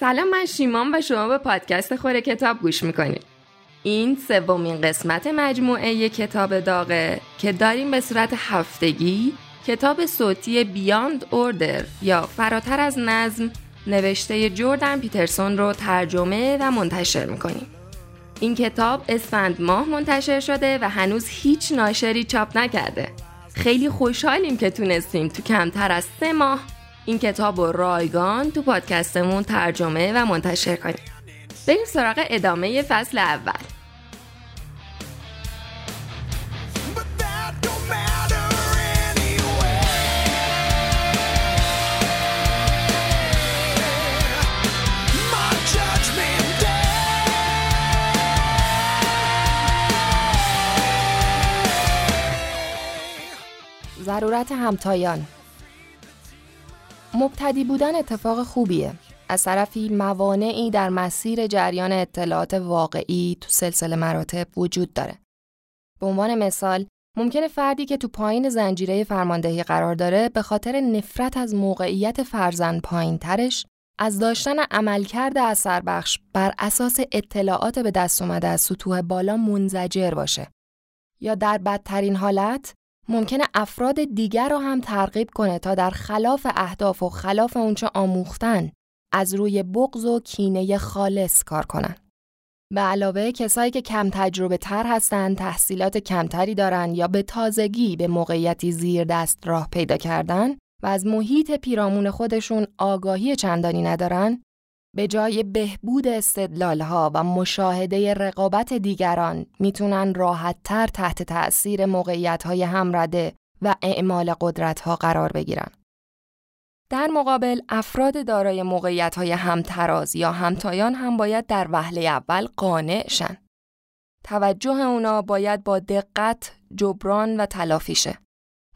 سلام من شیمان و شما به پادکست خوره کتاب گوش می‌کنید. این سومین قسمت مجموعه کتاب داغه که داریم به صورت هفتگی کتاب صوتی بیاند اوردر یا فراتر از نظم نوشته جوردن پیترسون رو ترجمه و منتشر می‌کنیم. این کتاب اسفند ماه منتشر شده و هنوز هیچ ناشری چاپ نکرده. خیلی خوشحالیم که تونستیم تو کمتر از سه ماه این کتاب رو رایگان تو پادکستمون ترجمه و منتشر کنیم بریم سراغ ادامه فصل اول. ضرورت همتایان. مبتدی بودن اتفاق خوبیه. از طرفی موانعی در مسیر جریان اطلاعات واقعی تو سلسله مراتب وجود داره. به عنوان مثال ممکنه فردی که تو پایین زنجیره فرماندهی قرار داره به خاطر نفرت از موقعیت فرزن پایین ترش از داشتن عملکرد اثر بخش بر اساس اطلاعات به دست اومده از سطوح بالا منزجر باشه. یا در بدترین حالت ممکنه افراد دیگر رو هم ترغیب کنه تا در خلاف اهداف و خلاف اونچه آموختن از روی بغض و کینه خالص کار کنن. به علاوه کسایی که کم تجربه تر هستن، تحصیلات کمتری دارن یا به تازگی به موقعیتی زیر دست راه پیدا کردن و از محیط پیرامون خودشون آگاهی چندانی ندارن، به جای بهبود استدلالها و مشاهده رقابت دیگران می‌تونن راحتتر تحت تأثیر موقعیت‌های همرده و اعمال قدرت‌ها قرار بگیرن. در مقابل افراد دارای موقعیت‌های همتراز یا همتایان هم باید در وهله اول قانع شن. توجه اونا باید با دقت جبران و تلافی شه.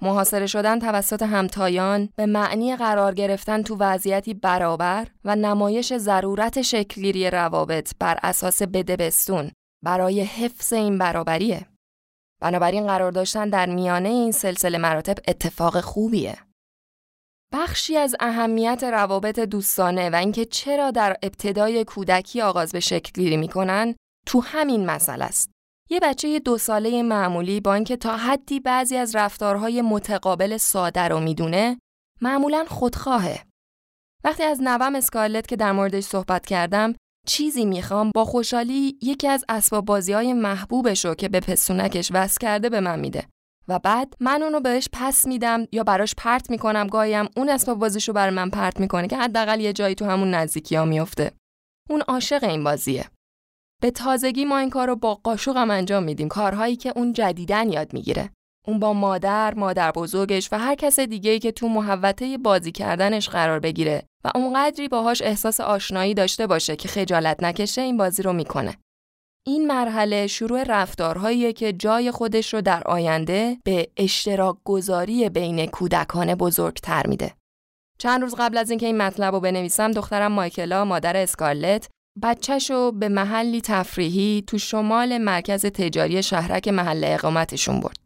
محاصره شدن توسط همتایان به معنی قرار گرفتن تو وضعیتی برابر و نمایش ضرورت شکلگیری روابط بر اساس بدبستون برای حفظ این برابریه. بنابراین قرار داشتن در میانه این سلسله مراتب اتفاق خوبیه. بخشی از اهمیت روابط دوستانه و اینکه چرا در ابتدای کودکی آغاز به شکلگیری می‌کنن تو همین مسئله است. یه بچه دو ساله معمولی با اینکه تا حدی بعضی از رفتارهای متقابل ساده رو می‌دونه معمولا خودخواهه. وقتی از نوم اسکارلت که در موردش صحبت کردم چیزی می‌خوام با خوشحالی یکی از اسباب بازی های محبوبش رو که به پسونکش وصل کرده به من میده و بعد من اونو بهش پس میدم یا براش پرت می‌کنم گاهیم اون اسباب بازیشو برای من پرت می‌کنه که حداقل یه جایی تو همون نزدیکی ها میفته. اون عاشق این بازیه. به تازگی ما این کار رو با قاشقم انجام میدیم کارهایی که اون جدیدن یاد می‌گیره اون با مادر، مادر بزرگش و هر کس دیگه ای که تو محوطه بازی کردنش قرار بگیره و اونقدری باهاش احساس آشنایی داشته باشه که خجالت نکشه این بازی رو می‌کنه. این مرحله شروع رفتارهایی که جای خودش رو در آینده به اشتراک گذاری بین کودکان بزرگتر میده. چند روز قبل از اینکه این مطلب رو بنویسم دخترم مایکلا مادر اسکارلت بچهشو به محلی تفریحی تو شمال مرکز تجاری شهرک محل اقامتشون برد.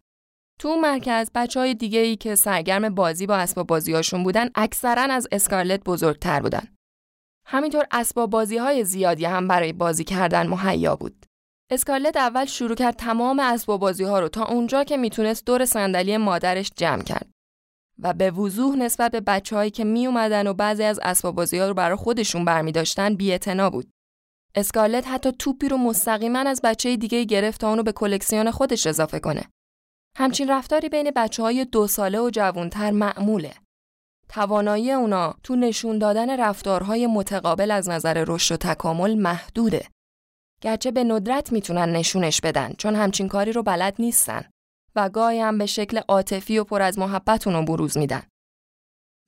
تو مرکز بچه های دیگه ای که سرگرم بازی با اسباب بازیهاشون بودن اکثرا از اسکارلت بزرگتر بودن. همینطور اسباب بازی های زیادی هم برای بازی کردن مهیا بود. اسکارلت اول شروع کرد تمام اسباب بازی ها رو تا اونجا که می‌تونست دور صندلی مادرش جمع کرد. و به وضوح نسبت به بچههایی که می اومدن و بعضی از اسباب بازی ها رو برای خودشون برمی داشتن بی بود. اسکارلت حتی توپی رو مستقیما از بچه دیگه گرفت تا اونو به کلکسیون خودش اضافه کنه. همچین رفتاری بین بچه های دو ساله و جوانتر معموله. توانایی اونا تو نشون دادن رفتارهای متقابل از نظر رشد و تکامل محدوده. گرچه به ندرت می‌تونن نشونش بدن چون همچین کاری رو بلد نیستن و گاهی هم به شکل عاطفی و پر از محبت اونو بروز میدن.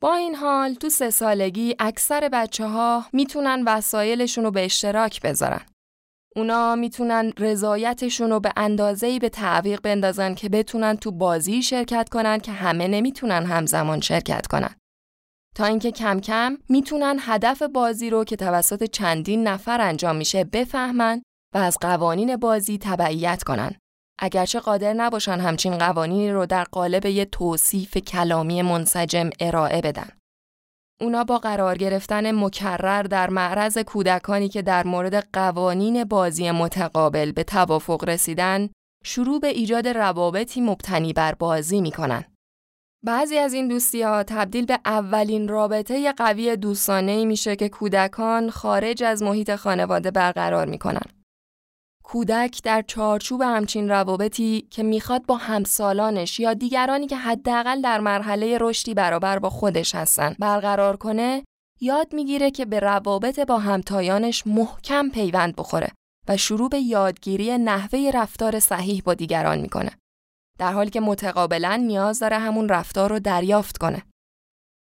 با این حال تو سه سالگی اکثر بچه ها می‌تونن وسایلشون رو به اشتراک بذارن. اونا می‌تونن رضایتشون رو به اندازه‌ای به تعویق بندازن که بتونن تو بازی شرکت کنن که همه نمی‌تونن همزمان شرکت کنن. تا اینکه کم کم می‌تونن هدف بازی رو که توسط چندین نفر انجام میشه بفهمن و از قوانین بازی تبعیت کنن. اگرچه قادر نباشن همچین قوانینی رو در قالب یه توصیف کلامی منسجم ارائه بدن. اونا با قرار گرفتن مکرر در معرض کودکانی که در مورد قوانین بازی متقابل به توافق رسیدن شروع به ایجاد روابطی مبتنی بر بازی می‌کنن. بعضی از این دوستی ها تبدیل به اولین رابطه قوی دوستانه میشه که کودکان خارج از محیط خانواده برقرار می‌کنن. کودک در چارچوب همچین روابطی که می‌خواد با همسالانش یا دیگرانی که حداقل در مرحله رشدی برابر با خودش هستن برقرار کنه یاد می‌گیره که به روابط با همتایانش محکم پیوند بخوره و شروع به یادگیری نحوه رفتار صحیح با دیگران می‌کنه. در حالی که متقابلا نیاز داره همون رفتار رو دریافت کنه.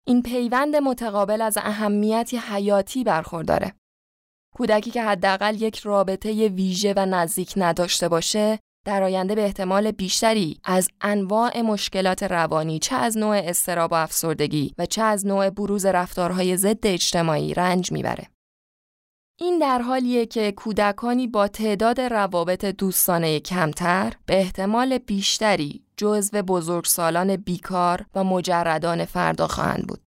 این پیوند متقابل از اهمیتی حیاتی برخورداره. کودکی که حداقل یک رابطه ویژه و نزدیک نداشته باشه در آینده به احتمال بیشتری از انواع مشکلات روانی چه از نوع استراب و افسردگی و چه از نوع بروز رفتارهای ضد اجتماعی رنج می‌بره. این در حالیه که کودکانی با تعداد روابط دوستانه کمتر به احتمال بیشتری جزو بزرگسالان بیکار و مجردان فردا خواهند بود.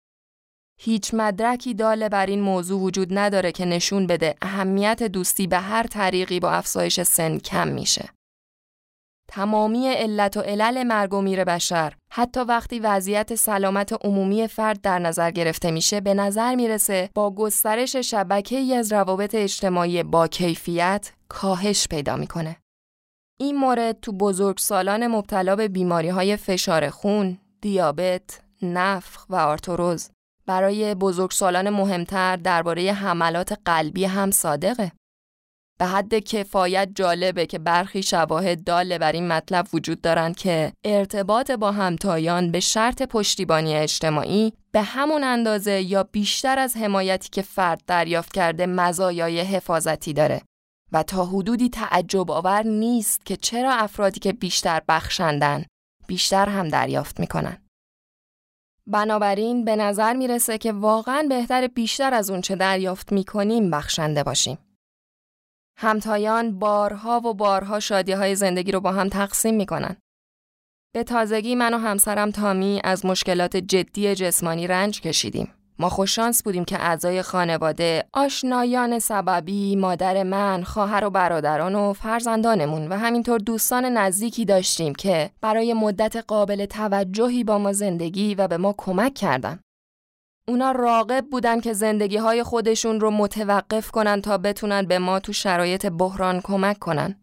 هیچ مدرکی داله بر این موضوع وجود نداره که نشون بده اهمیت دوستی به هر طریقی با افزایش سن کم میشه. تمامی علت و علل مرگ و میر بشر حتی وقتی وضعیت سلامت عمومی فرد در نظر گرفته میشه به نظر می‌رسه با گسترش شبکه ای از روابط اجتماعی با کیفیت کاهش پیدا می‌کنه. این مورد تو بزرگسالان مبتلا به بیماری های فشار خون، دیابت، نفخ و آرتروز برای بزرگسالان مهمتر درباره حملات قلبی هم صادقه. به حد کفایت جالبه که برخی شواهد داله بر این مطلب وجود دارند که ارتباط با همتایان به شرط پشتیبانی اجتماعی به همون اندازه یا بیشتر از حمایتی که فرد دریافت کرده مزایای حفاظتی داره و تا حدودی تعجب آور نیست که چرا افرادی که بیشتر بخشندن بیشتر هم دریافت می‌کنن. بنابراین به نظر می‌رسه که واقعا بهتر بیشتر از اون چه دریافت می‌کنیم بخشنده باشیم. همتایان بارها و بارها شادی های زندگی رو با هم تقسیم می‌کنن. به تازگی من و همسرم تامی از مشکلات جدی جسمانی رنج کشیدیم. ما خوششانس بودیم که اعضای خانواده، آشنایان سببی، مادر من، خواهر و برادران و فرزندانمون و همینطور دوستان نزدیکی داشتیم که برای مدت قابل توجهی با ما زندگی و به ما کمک کردن. اونا راقب بودن که زندگی های خودشون رو متوقف کنن تا بتونن به ما تو شرایط بحران کمک کنن.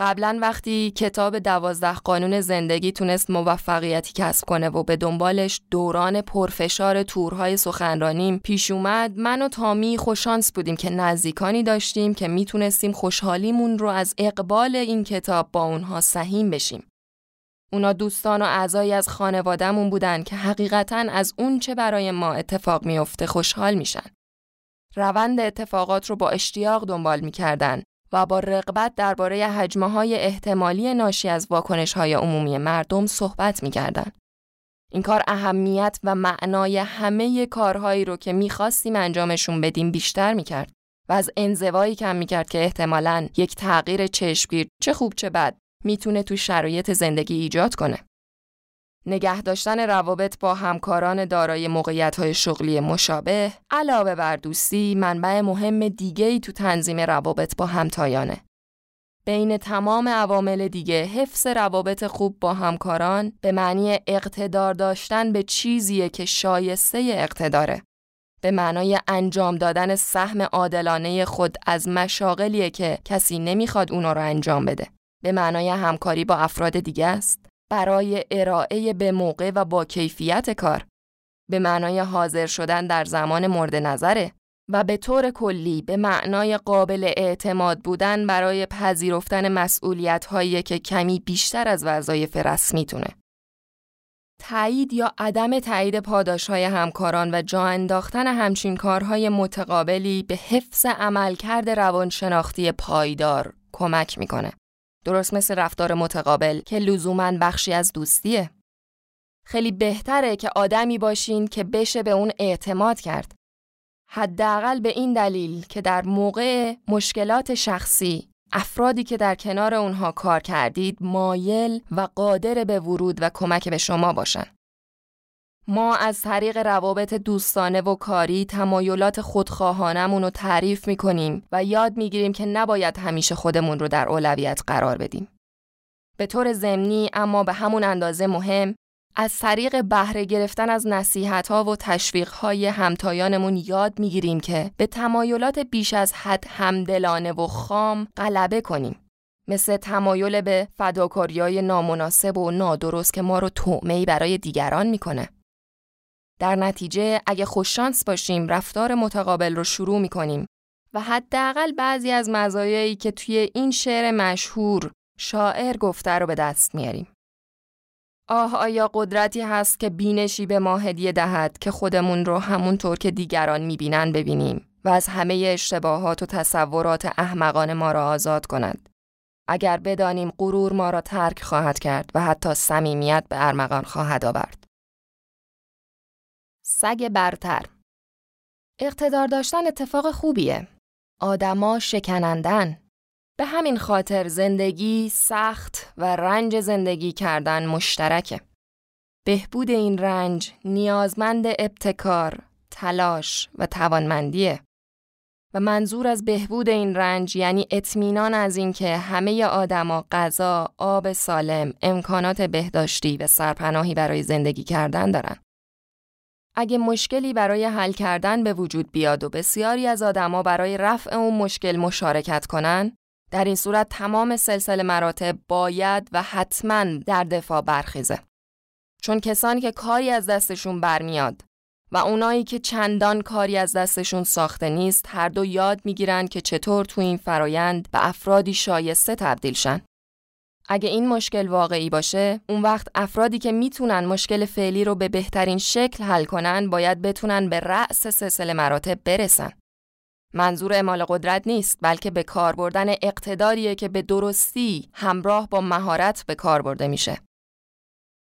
قبلا وقتی کتاب دوازده قانون زندگی تونست موفقیتی کسب کنه و به دنبالش دوران پرفشار تورهای سخنرانیم پیش اومد من و تامی خوشانس بودیم که نزدیکانی داشتیم که می‌تونستیم خوشحالیمون رو از اقبال این کتاب با اونها سهیم بشیم. اونا دوستان و اعضایی از خانوادهمون بودن که حقیقتا از اون چه برای ما اتفاق میافته خوشحال میشن. روند اتفاقات رو با اشتیاق دنبال می‌کردن و با رقبت درباره حجمه های احتمالی ناشی از واکنش های عمومی مردم صحبت می‌کردن. این کار اهمیت و معنای همه کارهایی رو که می‌خواستیم انجامشون بدیم بیشتر می‌کرد و از انزوایی کم می‌کرد که احتمالاً یک تغییر چشمگیر چه خوب چه بد می‌تونه تو شرایط زندگی ایجاد کنه. نگه داشتن روابط با همکاران دارای موقعیت شغلی مشابه علاوه بر دوستی منبع مهم دیگه ای تو تنظیم روابط با همتایانه. بین تمام عوامل دیگه حفظ روابط خوب با همکاران به معنی اقتدار داشتن به چیزیه که شایسته اقتداره. به معنای انجام دادن سهم عادلانه خود از مشاغلیه که کسی نمی‌خواد اونا رو انجام بده. به معنای همکاری با افراد دیگه است برای ارائه به موقع و با کیفیت کار به معنای حاضر شدن در زمان مورد نظره و به طور کلی به معنای قابل اعتماد بودن برای پذیرفتن مسئولیت هایی که کمی بیشتر از وظایف رسمی تونه. تایید یا عدم تایید پاداش های همکاران و جا انداختن همچین کارهای متقابلی به حفظ عملکرد روانشناختی پایدار کمک می‌کنه. درست مثل رفتار متقابل که لزوما بخشی از دوستیه. خیلی بهتره که آدمی باشین که بشه به اون اعتماد کرد. حداقل به این دلیل که در موقع مشکلات شخصی افرادی که در کنار اونها کار کردید مایل و قادر به ورود و کمک به شما باشن. ما از طریق روابط دوستانه و کاری تمایلات خودخواهانمون رو تعریف می‌کنیم و یاد می‌گیریم که نباید همیشه خودمون رو در اولویت قرار بدیم. به طور ضمنی اما به همون اندازه مهم از طریق بهره گرفتن از نصیحت ها و تشویق های همتایانمون یاد می‌گیریم که به تمایلات بیش از حد همدلانه و خام غلبه کنیم. مثل تمایل به فداکاریای نامناسب و نادرست که ما رو تومهی برای دیگران می‌کنه. در نتیجه اگه خوششانس باشیم رفتار متقابل رو شروع می‌کنیم و حداقل بعضی از مزایایی که توی این شعر مشهور شاعر گفته رو به دست میاریم. آه آیا قدرتی هست که بینشی به ما هدیه دهد که خودمون رو همونطور که دیگران می‌بینن ببینیم و از همه اشتباهات و تصورات احمقان ما را آزاد کند. اگر بدانیم غرور ما را ترک خواهد کرد و حتی صمیمیت به ارمغان خواهد آورد. سگ برتر اقتدار داشتن اتفاق خوبیه. آدما شکنندن. به همین خاطر زندگی سخت و رنج زندگی کردن مشترکه. بهبود این رنج نیازمند ابتکار، تلاش و توانمندیه. و منظور از بهبود این رنج یعنی اطمینان از اینکه همه آدما غذا، آب سالم، امکانات بهداشتی و سرپناهی برای زندگی کردن دارن. اگه مشکلی برای حل کردن به وجود بیاد و بسیاری از آدما برای رفع اون مشکل مشارکت کنن، در این صورت تمام سلسله مراتب باید و حتما در دفاع برخیزه. چون کسانی که کاری از دستشون برمیاد و اونایی که چندان کاری از دستشون ساخته نیست هر دو یاد می‌گیرن که چطور تو این فرایند به افرادی شایسته تبدیل شن. اگه این مشکل واقعی باشه، اون وقت افرادی که می‌تونن مشکل فعلی رو به بهترین شکل حل کنن باید بتونن به رأس سلسله مراتب برسن. منظور اعمال قدرت نیست بلکه به کار بردن اقتداریه که به درستی همراه با مهارت به کار برده میشه.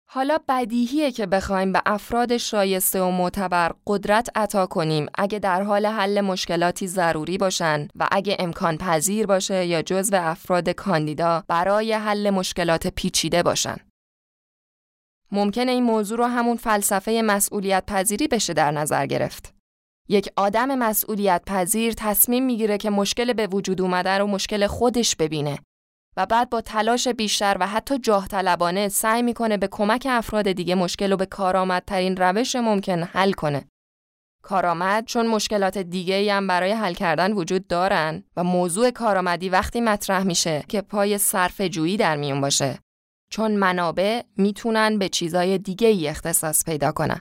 حالا بدیهیه که بخوایم به افراد شایسته و معتبر قدرت عطا کنیم اگه در حال حل مشکلاتی ضروری باشن و اگه امکان پذیر باشه یا جزو افراد کاندیدا برای حل مشکلات پیچیده باشن. ممکنه این موضوع رو همون فلسفه مسئولیت پذیری بشه در نظر گرفت. یک آدم مسئولیت پذیر تصمیم می‌گیره که مشکل به وجود اومده رو مشکل خودش ببینه و بعد با تلاش بیشتر و حتی جاه طلبانه سعی می‌کنه به کمک افراد دیگه مشکل رو به کارآمدترین روش ممکن حل کنه. کارآمد چون مشکلات دیگه هم برای حل کردن وجود دارن و موضوع کارآمدی وقتی مطرح میشه که پای صرف جویی در میون باشه چون منابع می‌تونن به چیزای دیگه ای اختصاص پیدا کنن.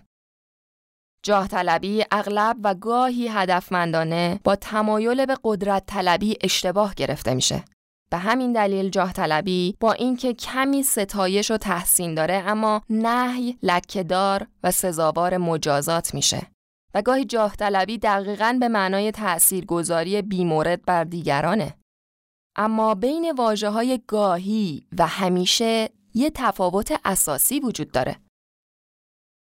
جاه طلبی اغلب و گاهی هدفمندانه با تمایل به قدرت طلبی اشتباه گرفته میشه. به همین دلیل جاه طلبی با اینکه کمی ستایش و تحسین داره اما نهی لکهدار و سزاوار مجازات میشه. و گاهی جاه طلبی دقیقاً به معنای تأثیرگذاری بیمورد بر دیگرانه. اما بین واجه های گاهی و همیشه یه تفاوت اساسی وجود داره.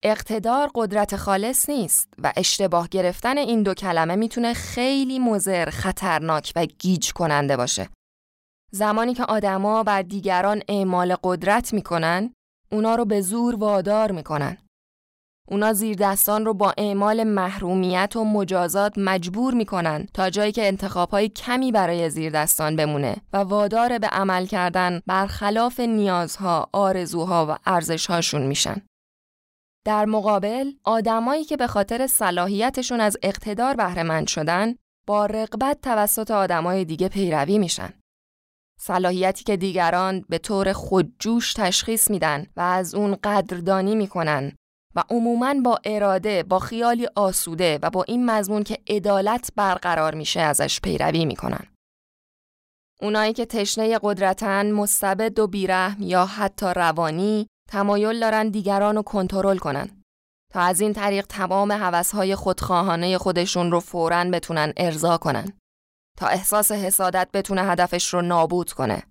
اقتدار قدرت خالص نیست و اشتباه گرفتن این دو کلمه می‌تونه خیلی مزر، خطرناک و گیج کننده باشه. زمانی که آدما بر دیگران اعمال قدرت می‌کنن، اونا رو به زور وادار می‌کنن. اونا زیر دستان رو با اعمال محرومیت و مجازات مجبور می‌کنن تا جایی که انتخابهای کمی برای زیر دستان بمونه و وادار به عمل کردن برخلاف نیازها، آرزوها و ارزشهاشون میشن. در مقابل آدمایی که به خاطر صلاحیتشون از اقتدار بهره شدن با رقبت توسط آدمای دیگه پیروی میشن. صلاحیتی که دیگران به طور خودجوش تشخیص میدن و از اون قدردانی می‌کنن و عموماً با اراده با خیالی آسوده و با این مضمون که عدالت برقرار میشه ازش پیروی می‌کنن. اونایی که تشنه قدرتن مستبد و بیرحم یا حتی روانی تمایل دارن دیگران رو کنترل کنن تا از این طریق تمام حوثهای خودخواهانه خودشون رو فوراً بتونن ارضا کنن تا احساس حسادت بتونه هدفش رو نابود کنه.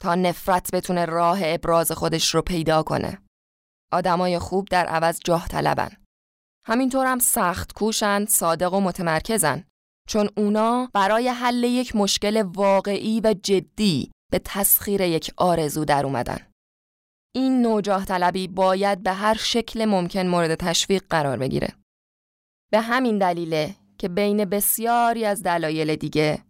تا نفرت بتونه راه ابراز خودش رو پیدا کنه. آدمای خوب در عوض جاه طلبن. همینطور هم سخت کوشن، صادق و متمرکزن. چون اونا برای حل یک مشکل واقعی و جدی به تسخیر یک آرزو در اومدن. این نوجاه طلبی باید به هر شکل ممکن مورد تشویق قرار بگیره. به همین دلیله که بین بسیاری از دلایل دیگه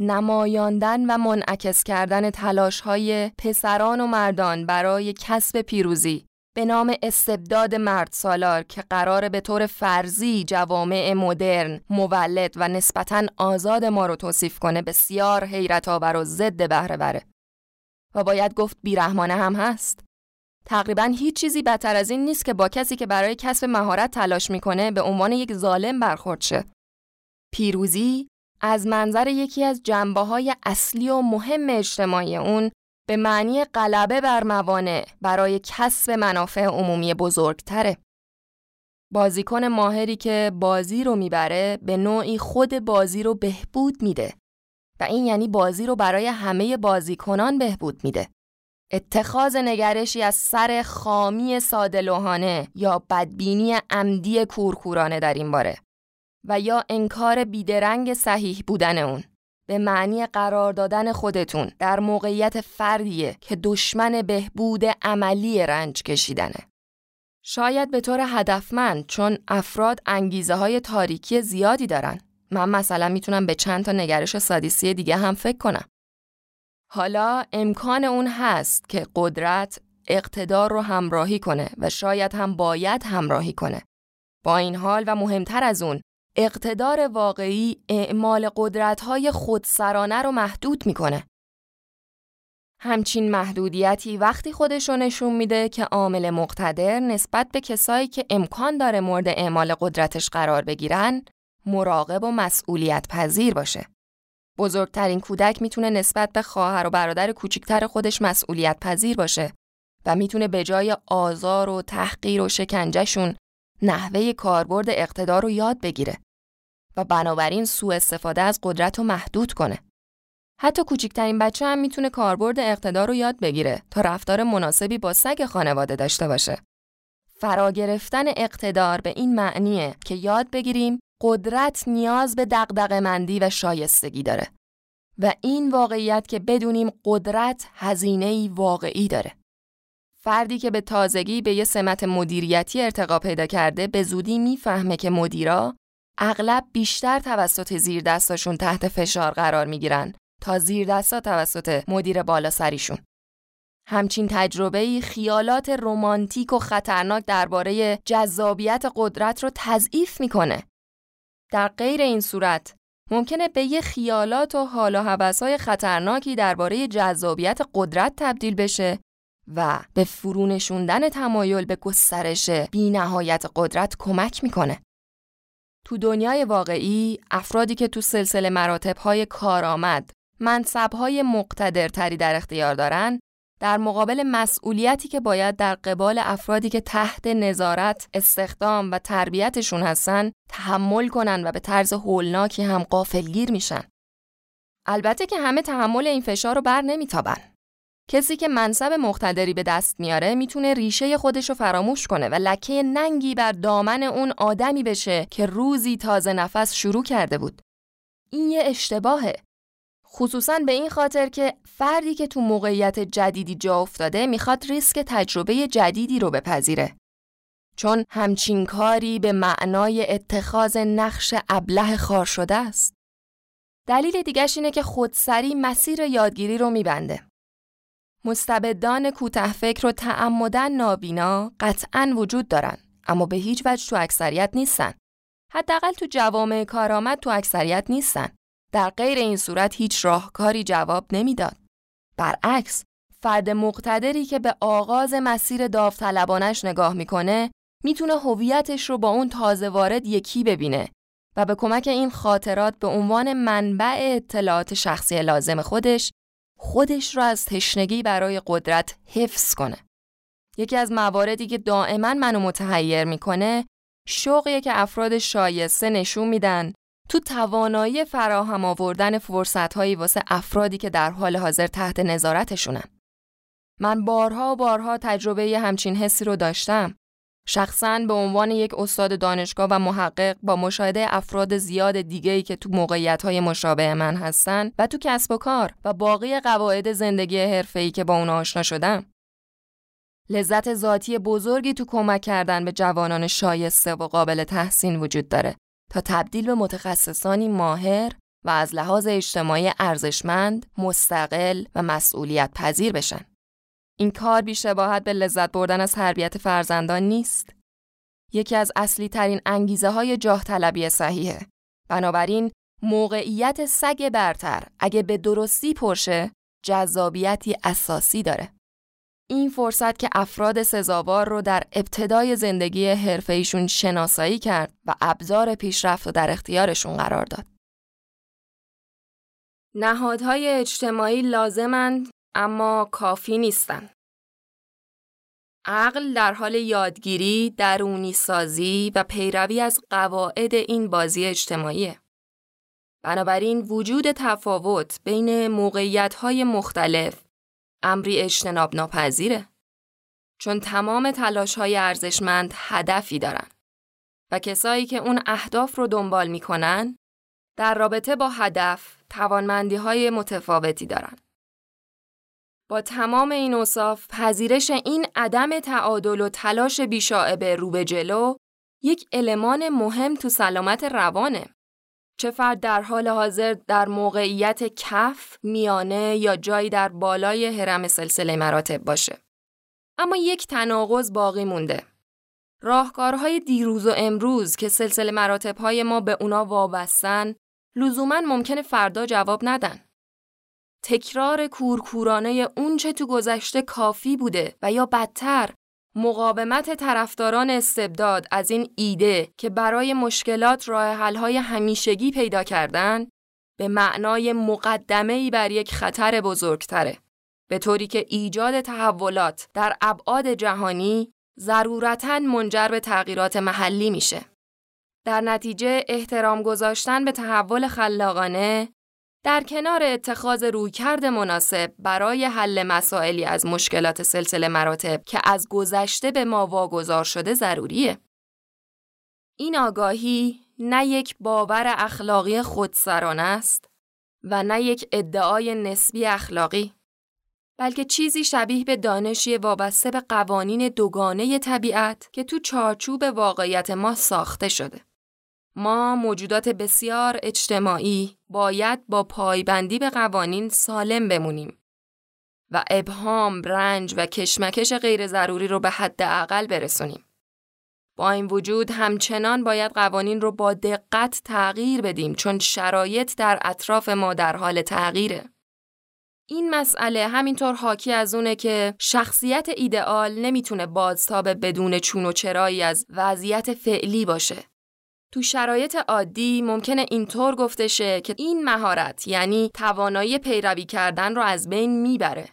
نمایاندن و منعکس کردن تلاش های پسران و مردان برای کسب پیروزی به نام استبداد مرد سالار که قرار به طور فرضی جوامع مدرن، مولد و نسبتاً آزاد ما رو توصیف کنه بسیار حیرت آور و ضد بهره بره. و باید گفت بیرحمانه هم هست. تقریبا هیچ چیزی بدتر از این نیست که با کسی که برای کسب مهارت تلاش می‌کنه به عنوان یک ظالم برخورد شه. پیروزی از منظر یکی از جنبه های اصلی و مهم اجتماعی اون به معنی غلبه بر موانع برای کسب منافع عمومی بزرگتره. بازیکن ماهری که بازی رو می‌بره به نوعی خود بازی رو بهبود میده و این یعنی بازی رو برای همه بازیکنان بهبود میده. اتخاذ نگرشی از سر خامی سادلوهانه یا بدبینی عمدی کورکورانه در این باره و یا انکار بیدرنگ صحیح بودن اون به معنی قرار دادن خودتون در موقعیت فردیه که دشمن بهبود عملی رنج کشیدنه. شاید به طور هدفمند چون افراد انگیزه های تاریکی زیادی دارن. من مثلا می‌تونم به چند تا نگرش سادیسی دیگه هم فکر کنم. حالا امکان اون هست که قدرت اقتدار رو همراهی کنه و شاید هم باید همراهی کنه. با این حال و مهمتر از اون اقتدار واقعی اعمال قدرت‌های خودسرانه رو محدود می‌کنه. همچین محدودیتی وقتی خودش نشون میده که عامل مقتدر نسبت به کسایی که امکان داره مورد اعمال قدرتش قرار بگیرن مراقب و مسئولیت پذیر باشه. بزرگترین کودک می‌تونه نسبت به خواهر و برادر کوچکتر خودش مسئولیت پذیر باشه و می‌تونه به جای آزار و تحقیر و شکنجهشون نحوه کاربرد اقتدار رو یاد بگیره و بنابراین سوء استفاده از قدرت رو محدود کنه. حتی کوچکترین بچه هم می‌تونه کاربرد اقتدار رو یاد بگیره تا رفتار مناسبی با سگ خانواده داشته باشه. فرا گرفتن اقتدار به این معنیه که یاد بگیریم قدرت نیاز به دقدقه و شایستگی داره و این واقعیت که بدونیم قدرت هزینه واقعی داره. فردی که به تازگی به یه سمت مدیریتی ارتقا پیدا کرده به زودی می‌فهمه که مدیرا اغلب بیشتر توسط زیر دستاشون تحت فشار قرار می‌گیرن تا زیر دستا توسط مدیر بالا سریشون. همچین تجربه خیالات رمانتیک و خطرناک درباره جذابیت قدرت رو تضعیف می‌کنه. در غیر این صورت ممکنه به یه خیالات و حال و خطرناکی درباره جذابیت قدرت تبدیل بشه و به فرونشوندن تمایل به گسترش بی نهایت قدرت کمک می‌کنه. تو دنیای واقعی افرادی که تو سلسله مراتب های کارآمد منصب های مقتدرتری در اختیار دارن در مقابل مسئولیتی که باید در قبال افرادی که تحت نظارت، استخدام و تربیتشون هستن تحمل کنن و به طرز هولناکی هم قافلگیر میشن. البته که همه تحمل این فشار رو بر نمیتابن. کسی که منصب مقتدری به دست میاره می‌تونه ریشه خودش رو فراموش کنه و لکه ننگی بر دامن اون آدمی بشه که روزی تازه نفس شروع کرده بود. این یه اشتباهه. خصوصا به این خاطر که فردی که تو موقعیت جدیدی جا افتاده می‌خواد ریسک تجربه جدیدی رو بپذیره. چون همچین کاری به معنای اتخاذ نقش ابله خار شده است. دلیل دیگش اینه که خودسری مسیر یادگیری رو میبنده. مستبدان کوته فکر و تعمدن نابینا قطعا وجود دارن اما به هیچ وجه تو اکثریت نیستن. حداقل تو جوامع کارآمد تو اکثریت نیستن. در غیر این صورت هیچ راهکاری جواب نمی‌داد. برعکس فرد مقتدری که به آغاز مسیر داوطلبانش نگاه می‌کنه می‌تونه هویتش رو با اون تازه وارد یکی ببینه و به کمک این خاطرات به عنوان منبع اطلاعات شخصی لازم خودش خودش را از تشنگی برای قدرت حفظ کنه. یکی از مواردی که دائما منو متحیر می‌کنه شوقیه که افراد شایسته نشون میدن تو توانایی فراهم آوردن فرصتهایی واسه افرادی که در حال حاضر تحت نظارتشونن. من بارها و بارها تجربه همچین حسی رو داشتم شخصا به عنوان یک استاد دانشگاه و محقق با مشاهده افراد زیاد دیگه‌ای که تو موقعیت‌های مشابه من هستن و تو کسب و کار و باقی قواعد زندگی حرفه‌ای که با اون آشنا شدم لذت ذاتی بزرگی تو کمک کردن به جوانان شایسته و قابل تحسین وجود داره تا تبدیل به متخصصانی ماهر و از لحاظ اجتماعی ارزشمند، مستقل و مسئولیت پذیر بشن. این کار بیشباهت به لذت بردن از تربیت فرزندان نیست. یکی از اصلی ترین انگیزه های جاه طلبی صحیحه. بنابراین موقعیت سگ برتر اگه به درستی پرشه جذابیتی اساسی داره. این فرصت که افراد سزاوار رو در ابتدای زندگی حرفه‌ایشون شناسایی کرد و ابزار پیشرفت رو در اختیارشون قرار داد. نهادهای اجتماعی لازمند اما کافی نیستند. عقل در حال یادگیری، درونی سازی و پیروی از قواعد این بازی اجتماعیه. بنابراین وجود تفاوت بین موقعیت‌های مختلف امری اجتناب ناپذیره. چون تمام تلاش های ارزشمند هدفی دارن و کسایی که اون اهداف رو دنبال می‌کنن در رابطه با هدف توانمندی های متفاوتی دارن. با تمام این اصاف پذیرش این عدم تعادل و تلاش بیشاعبه رو به جلو یک المان مهم تو سلامت روانه. چه فرد در حال حاضر در موقعیت کف، میانه یا جایی در بالای حرم سلسله مراتب باشه. اما یک تناقض باقی مونده. راهکارهای دیروز و امروز که سلسله مراتبهای ما به اونا وابستن لزوما ممکنه فردا جواب ندن. تکرار کورکورانه اونچه تو گذشته کافی بوده و یا بدتر مقاومت طرفداران استبداد از این ایده که برای مشکلات راه حل‌های همیشگی پیدا کردن به معنای مقدمه‌ای بر یک خطر بزرگتره به طوری که ایجاد تحولات در ابعاد جهانی ضرورتاً منجر به تغییرات محلی میشه. در نتیجه احترام گذاشتن به تحول خلاقانه در کنار اتخاذ رویکرد مناسب برای حل مسائلی از مشکلات سلسله مراتب که از گذشته به ما واگذار شده ضروریه. این آگاهی نه یک باور اخلاقی خودسرانه است و نه یک ادعای نسبی اخلاقی بلکه چیزی شبیه به دانشی وابسته به قوانین دوگانه طبیعت که تو چارچوب واقعیت ما ساخته شده. ما موجودات بسیار اجتماعی باید با پایبندی به قوانین سالم بمونیم و ابهام، رنج و کشمکش غیر ضروری رو به حد اقل برسونیم. با این وجود همچنان باید قوانین رو با دقت تغییر بدیم چون شرایط در اطراف ما در حال تغییره. این مسئله همینطور حاکی از اونه که شخصیت ایدئال نمی‌تونه بازتاب بدون چون و چرایی از وضعیت فعلی باشه. تو شرایط عادی ممکنه اینطور گفته شه که این مهارت یعنی توانایی پیروی کردن رو از بین می‌بره.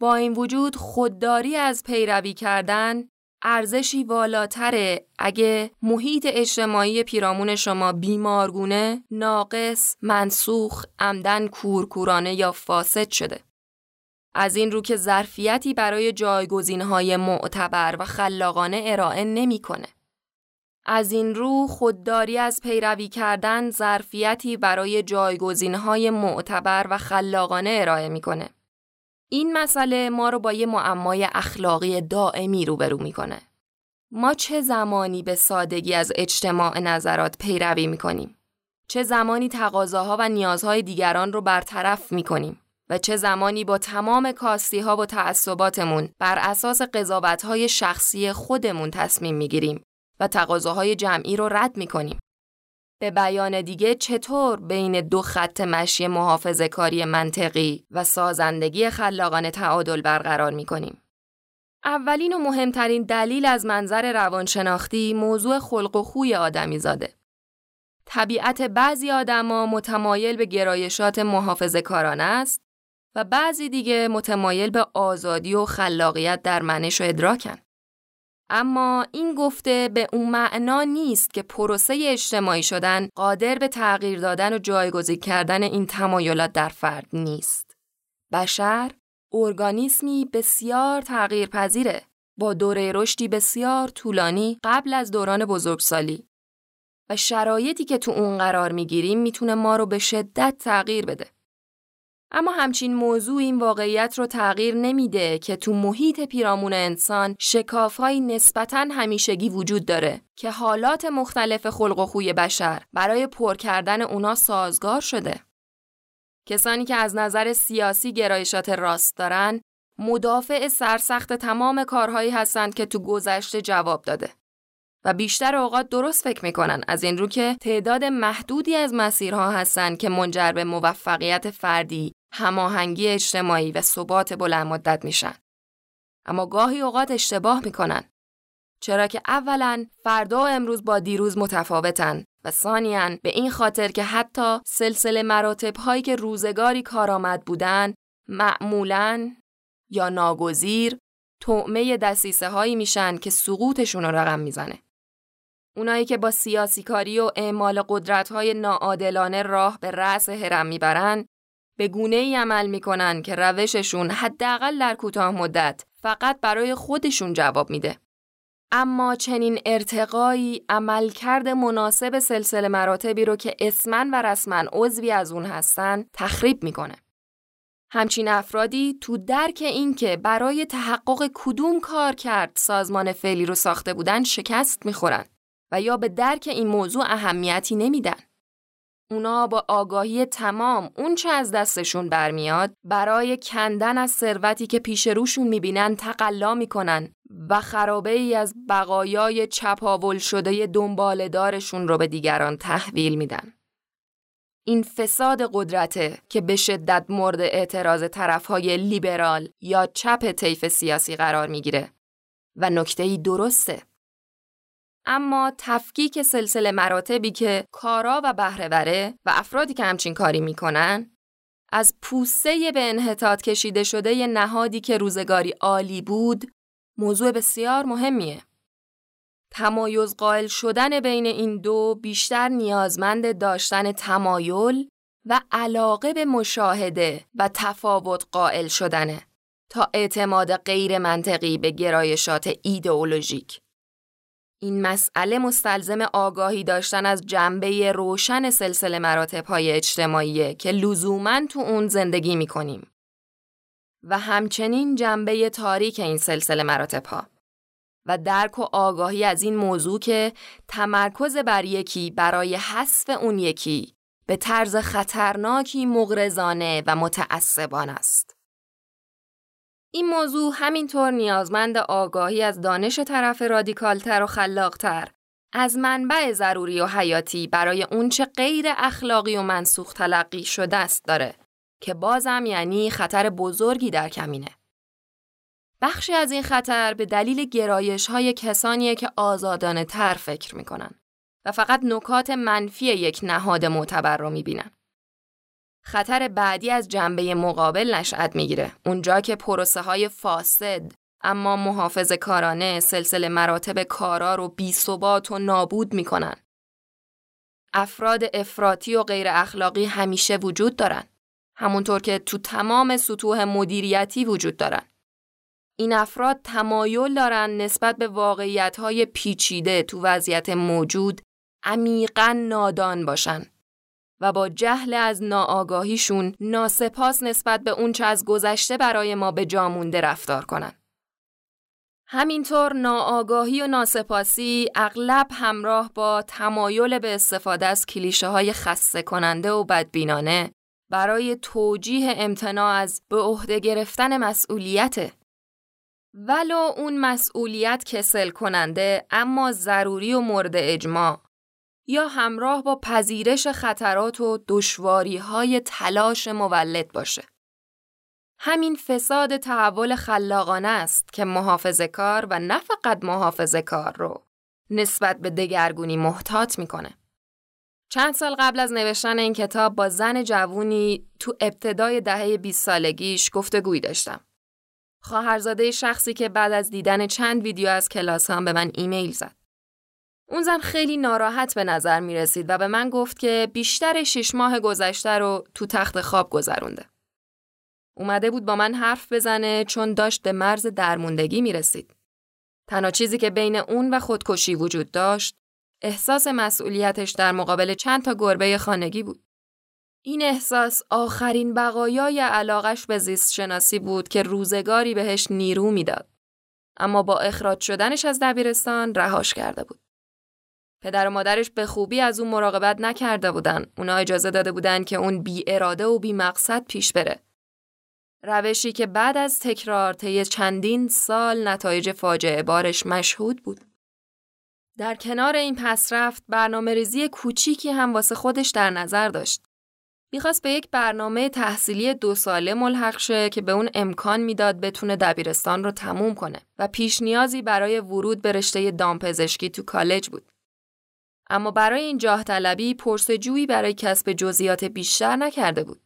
با این وجود خودداری از پیروی کردن ارزشی والاتره اگه محیط اجتماعی پیرامون شما بیمارگونه، ناقص، منسوخ، عمدن کورکورانه یا فاسد شده. از این رو که ظرفیتی برای جایگزینهای معتبر و خلاقانه ارائه نمی‌کنه. از این رو خودداری از پیروی کردن ظرفیتی برای جایگزینهای معتبر و خلاقانه ارائه می‌کنه. این مسئله ما رو با یه معمای اخلاقی دائمی روبرو می‌کنه. ما چه زمانی به سادگی از اجتماع نظرات پیروی می‌کنیم؟ چه زمانی تقاضاها و نیازهای دیگران رو برطرف می‌کنیم؟ و چه زمانی با تمام کاستی ها و تعصباتمون بر اساس قضاوت های شخصی خودمون تصمیم می‌گیریم و تقاضاهای جمعی رو رد می‌کنیم. به بیان دیگه چطور بین دو خط مشی محافظ کاری منطقی و سازندگی خلاقانه تعادل برقرار می کنیم؟ اولین و مهمترین دلیل از منظر روانشناختی موضوع خلق و خوی آدمی زاده. طبیعت بعضی آدما متمایل به گرایشات محافظ کارانه است و بعضی دیگه متمایل به آزادی و خلاقیت در منش و ادراکن. اما این گفته به اون معنا نیست که پروسه اجتماعی شدن قادر به تغییر دادن و جایگزین کردن این تمایلات در فرد نیست. بشر ارگانیسمی بسیار تغییر پذیره با دوره رشدی بسیار طولانی قبل از دوران بزرگسالی و شرایطی که تو اون قرار می‌گیریم می‌تونه ما رو به شدت تغییر بده. اما همچین موضوع این واقعیت رو تغییر نمیده که تو محیط پیرامون انسان شکافهایی نسبتاً همیشگی وجود داره که حالات مختلف خلق و خوی بشر برای پر کردن اونا سازگار شده. کسانی که از نظر سیاسی گرایشات راست دارن مدافع سرسخت تمام کارهایی هستند که تو گذشته جواب داده. و بیشتر اوقات درست فکر می‌کنن از این رو که تعداد محدودی از مسیرها هستند که منجر به موفقیت فردی، هماهنگی اجتماعی و ثبات بلند مدت میشن. اما گاهی اوقات اشتباه می‌کنن. چرا که اولا فردا و امروز با دیروز متفاوتن و ثانیا به این خاطر که حتی سلسله مراتب هایی که روزگاری کارآمد بودن معمولا یا ناگزیر تعمه دسیسه هایی میشن که سقوطشون رو رقم می‌زنه. اونایی که با سیاسی کاری و اعمال قدرت های ناعادلانه راه به رأس هرم می‌برن به گونه ای عمل می‌کنن که روششون حداقل در کوتاه مدت فقط برای خودشون جواب میده. اما چنین ارتقایی عملکرد مناسب سلسله مراتبی رو که اسمن و رسمن عضوی از اون هستن تخریب می‌کنه. همچین افرادی تو درک این که برای تحقق کدوم کار کرد سازمان فعلی رو ساخته بودن شکست می‌خورن و یا به درک این موضوع اهمیتی نمیدن. اونا با آگاهی تمام اون چه از دستشون برمیاد برای کندن از ثروتی که پیش روشون می‌بینن تقلا می‌کنن و خرابه ای از بقایای چپاول شده دنبالدارشون رو به دیگران تحویل میدن. این فساد قدرته که به شدت مورد اعتراض طرفهای لیبرال یا چپ طیف سیاسی قرار می‌گیره و نکته ای درسته. اما تفکیک سلسله مراتبی که کارا و بهرهوره و افرادی که همچین کاری می‌کنن از پوسه به انحطاط کشیده شده نهادی که روزگاری عالی بود موضوع بسیار مهمیه. تمایز قائل شدن بین این دو بیشتر نیازمند داشتن تمایل و علاقه به مشاهده و تفاوت قائل شدنه تا اعتماد غیر منطقی به گرایشات ایدئولوژیک. این مسئله مستلزم آگاهی داشتن از جنبه روشن سلسله مراتب های اجتماعیه که لزوما تو اون زندگی می کنیم. و همچنین جنبه تاریک این سلسله مراتب ها. و درک و آگاهی از این موضوع که تمرکز بر یکی برای حذف اون یکی به طرز خطرناکی مغرزانه و متعصبان است. این موضوع همینطور نیازمند آگاهی از دانش طرف رادیکالتر و خلاقتر از منبع ضروری و حیاتی برای اونچه غیر اخلاقی و منسوخ تلقی شده است داره که بازم یعنی خطر بزرگی در کمینه. بخشی از این خطر به دلیل گرایش های کسانیه که آزادانه تر فکر می‌کنن و فقط نکات منفی یک نهاد معتبر رو می‌بینن. خطر بعدی از جنبه مقابل نشأت می‌گیره اونجا که پروسه های فاسد اما محافظ کارانه سلسله مراتب کارا رو بی ثبات و نابود می‌کنن. افراد افراطی و غیر اخلاقی همیشه وجود دارن. همونطور که تو تمام سطوح مدیریتی وجود دارن. این افراد تمایل دارن نسبت به واقعیت پیچیده تو وضعیت موجود عمیقا نادان باشن و با جهل از ناآگاهیشون ناسپاس نسبت به اونچه از گذشته برای ما به جا مونده رفتار کنن. همینطور ناآگاهی و ناسپاسی اغلب همراه با تمایل به استفاده از کلیشه های خسته کننده و بدبینانه برای توجیه امتناع از به عهده گرفتن مسئولیت ولو اون مسئولیت کسل کننده اما ضروری و مورد اجماع یا همراه با پذیرش خطرات و دشواری های تلاش مولد باشه. همین فساد تحول خلاقانه است که محافظ کار و نه فقط محافظ کار رو نسبت به دگرگونی محتاط می‌کنه. چند سال قبل از نوشتن این کتاب با زن جوونی تو ابتدای دهه 20 سالگیش گفتگویی داشتم. خواهرزاده شخصی که بعد از دیدن چند ویدیو از کلاس هم به من ایمیل زد. اون زن خیلی ناراحت به نظر می رسید و به من گفت که بیشتر شش ماه گذشته رو تو تخت خواب گذرونده. اومده بود با من حرف بزنه چون داشت به مرز درموندگی می رسید. تنها چیزی که بین اون و خودکشی وجود داشت احساس مسئولیتش در مقابل چند تا گربه خانگی بود. این احساس آخرین بقایای علاقش به زیست شناسی بود که روزگاری بهش نیرو می‌داد. اما با اخراج شدنش از دبیرستان رهاش کرده بود. پدر و مادرش به خوبی از اون مراقبت نکرده بودن. اونا اجازه داده بودن که اون بی اراده و بی مقصد پیش بره. روشی که بعد از تکرار طی چندین سال نتایج فاجعه بارش مشهود بود. در کنار این پسرفت برنامه ریزی کوچیکی هم واسه خودش در نظر داشت. می‌خواست به یک برنامه تحصیلی دو ساله ملحق شه که به اون امکان می‌داد بتونه دبیرستان رو تموم کنه و پیش نیازی برای ورود به رشته دامپزشکی تو کالج بود. اما برای این جاه طلبی پرسجویی برای کسب جزئیات بیشتر نکرده بود.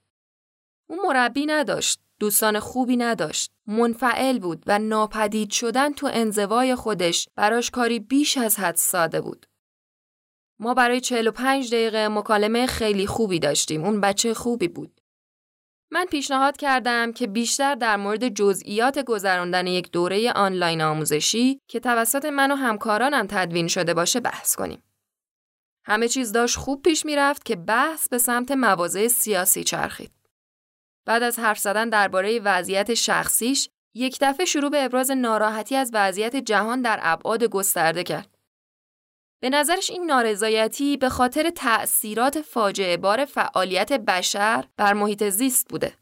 اون مربی نداشت، دوستان خوبی نداشت، منفعل بود و ناپدید شدن تو انزوای خودش براش کاری بیش از حد ساده بود. ما برای 45 دقیقه مکالمه خیلی خوبی داشتیم. اون بچه خوبی بود. من پیشنهاد کردم که بیشتر در مورد جزئیات گذراندن یک دوره آنلاین آموزشی که توسط من و همکارانم تدوین شده باشه بحث کنیم. همه چیز داشت خوب پیش می‌رفت که بحث به سمت مواضع سیاسی چرخید. بعد از حرف زدن درباره وضعیت شخصیش، یک دفعه شروع به ابراز ناراحتی از وضعیت جهان در ابعاد گسترده کرد. به نظرش این نارضایتی به خاطر تأثیرات فاجعه بار فعالیت بشر بر محیط زیست بوده.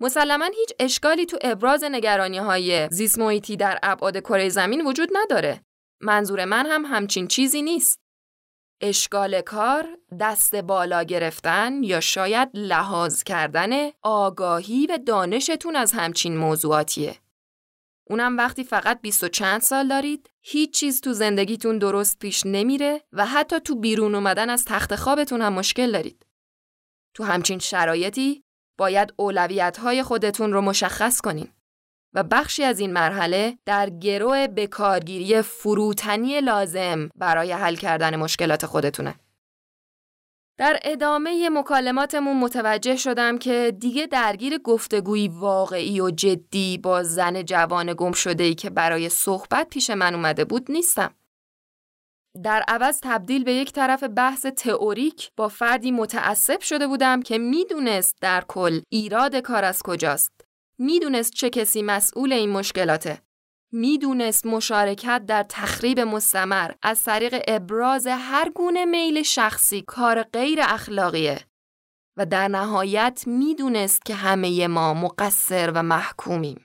مسلما هیچ اشکالی تو ابراز نگرانی های زیست محیطی در ابعاد کره زمین وجود نداره. منظور من هم همچین چیزی نیست. اشکال کار دست بالا گرفتن یا شاید لحاظ کردن آگاهی و دانشتون از همچین موضوعاتیه. اونم وقتی فقط بیست و چند سال دارید هیچ چیز تو زندگیتون درست پیش نمیره و حتی تو بیرون اومدن از تخت خوابتون هم مشکل دارید. تو همچین شرایطی باید اولویت خودتون رو مشخص کنین و بخشی از این مرحله در گروه بکارگیری فروتنی لازم برای حل کردن مشکلات خودتونه. در ادامه مکالماتمون متوجه شدم که دیگه درگیر گفتگوی واقعی و جدی با زن جوان گم شده ای که برای صحبت پیش من اومده بود نیستم. در عوض تبدیل به یک طرف بحث تئوریک با فردی متعصب شده بودم که می‌دونست در کل ایراد کار از کجاست. می‌دونست چه کسی مسئول این مشکلاته. می‌دونست مشارکت در تخریب مستمر از طریق ابراز هر گونه میل شخصی کار غیر اخلاقیه و در نهایت می‌دونست که همه ما مقصر و محکومیم.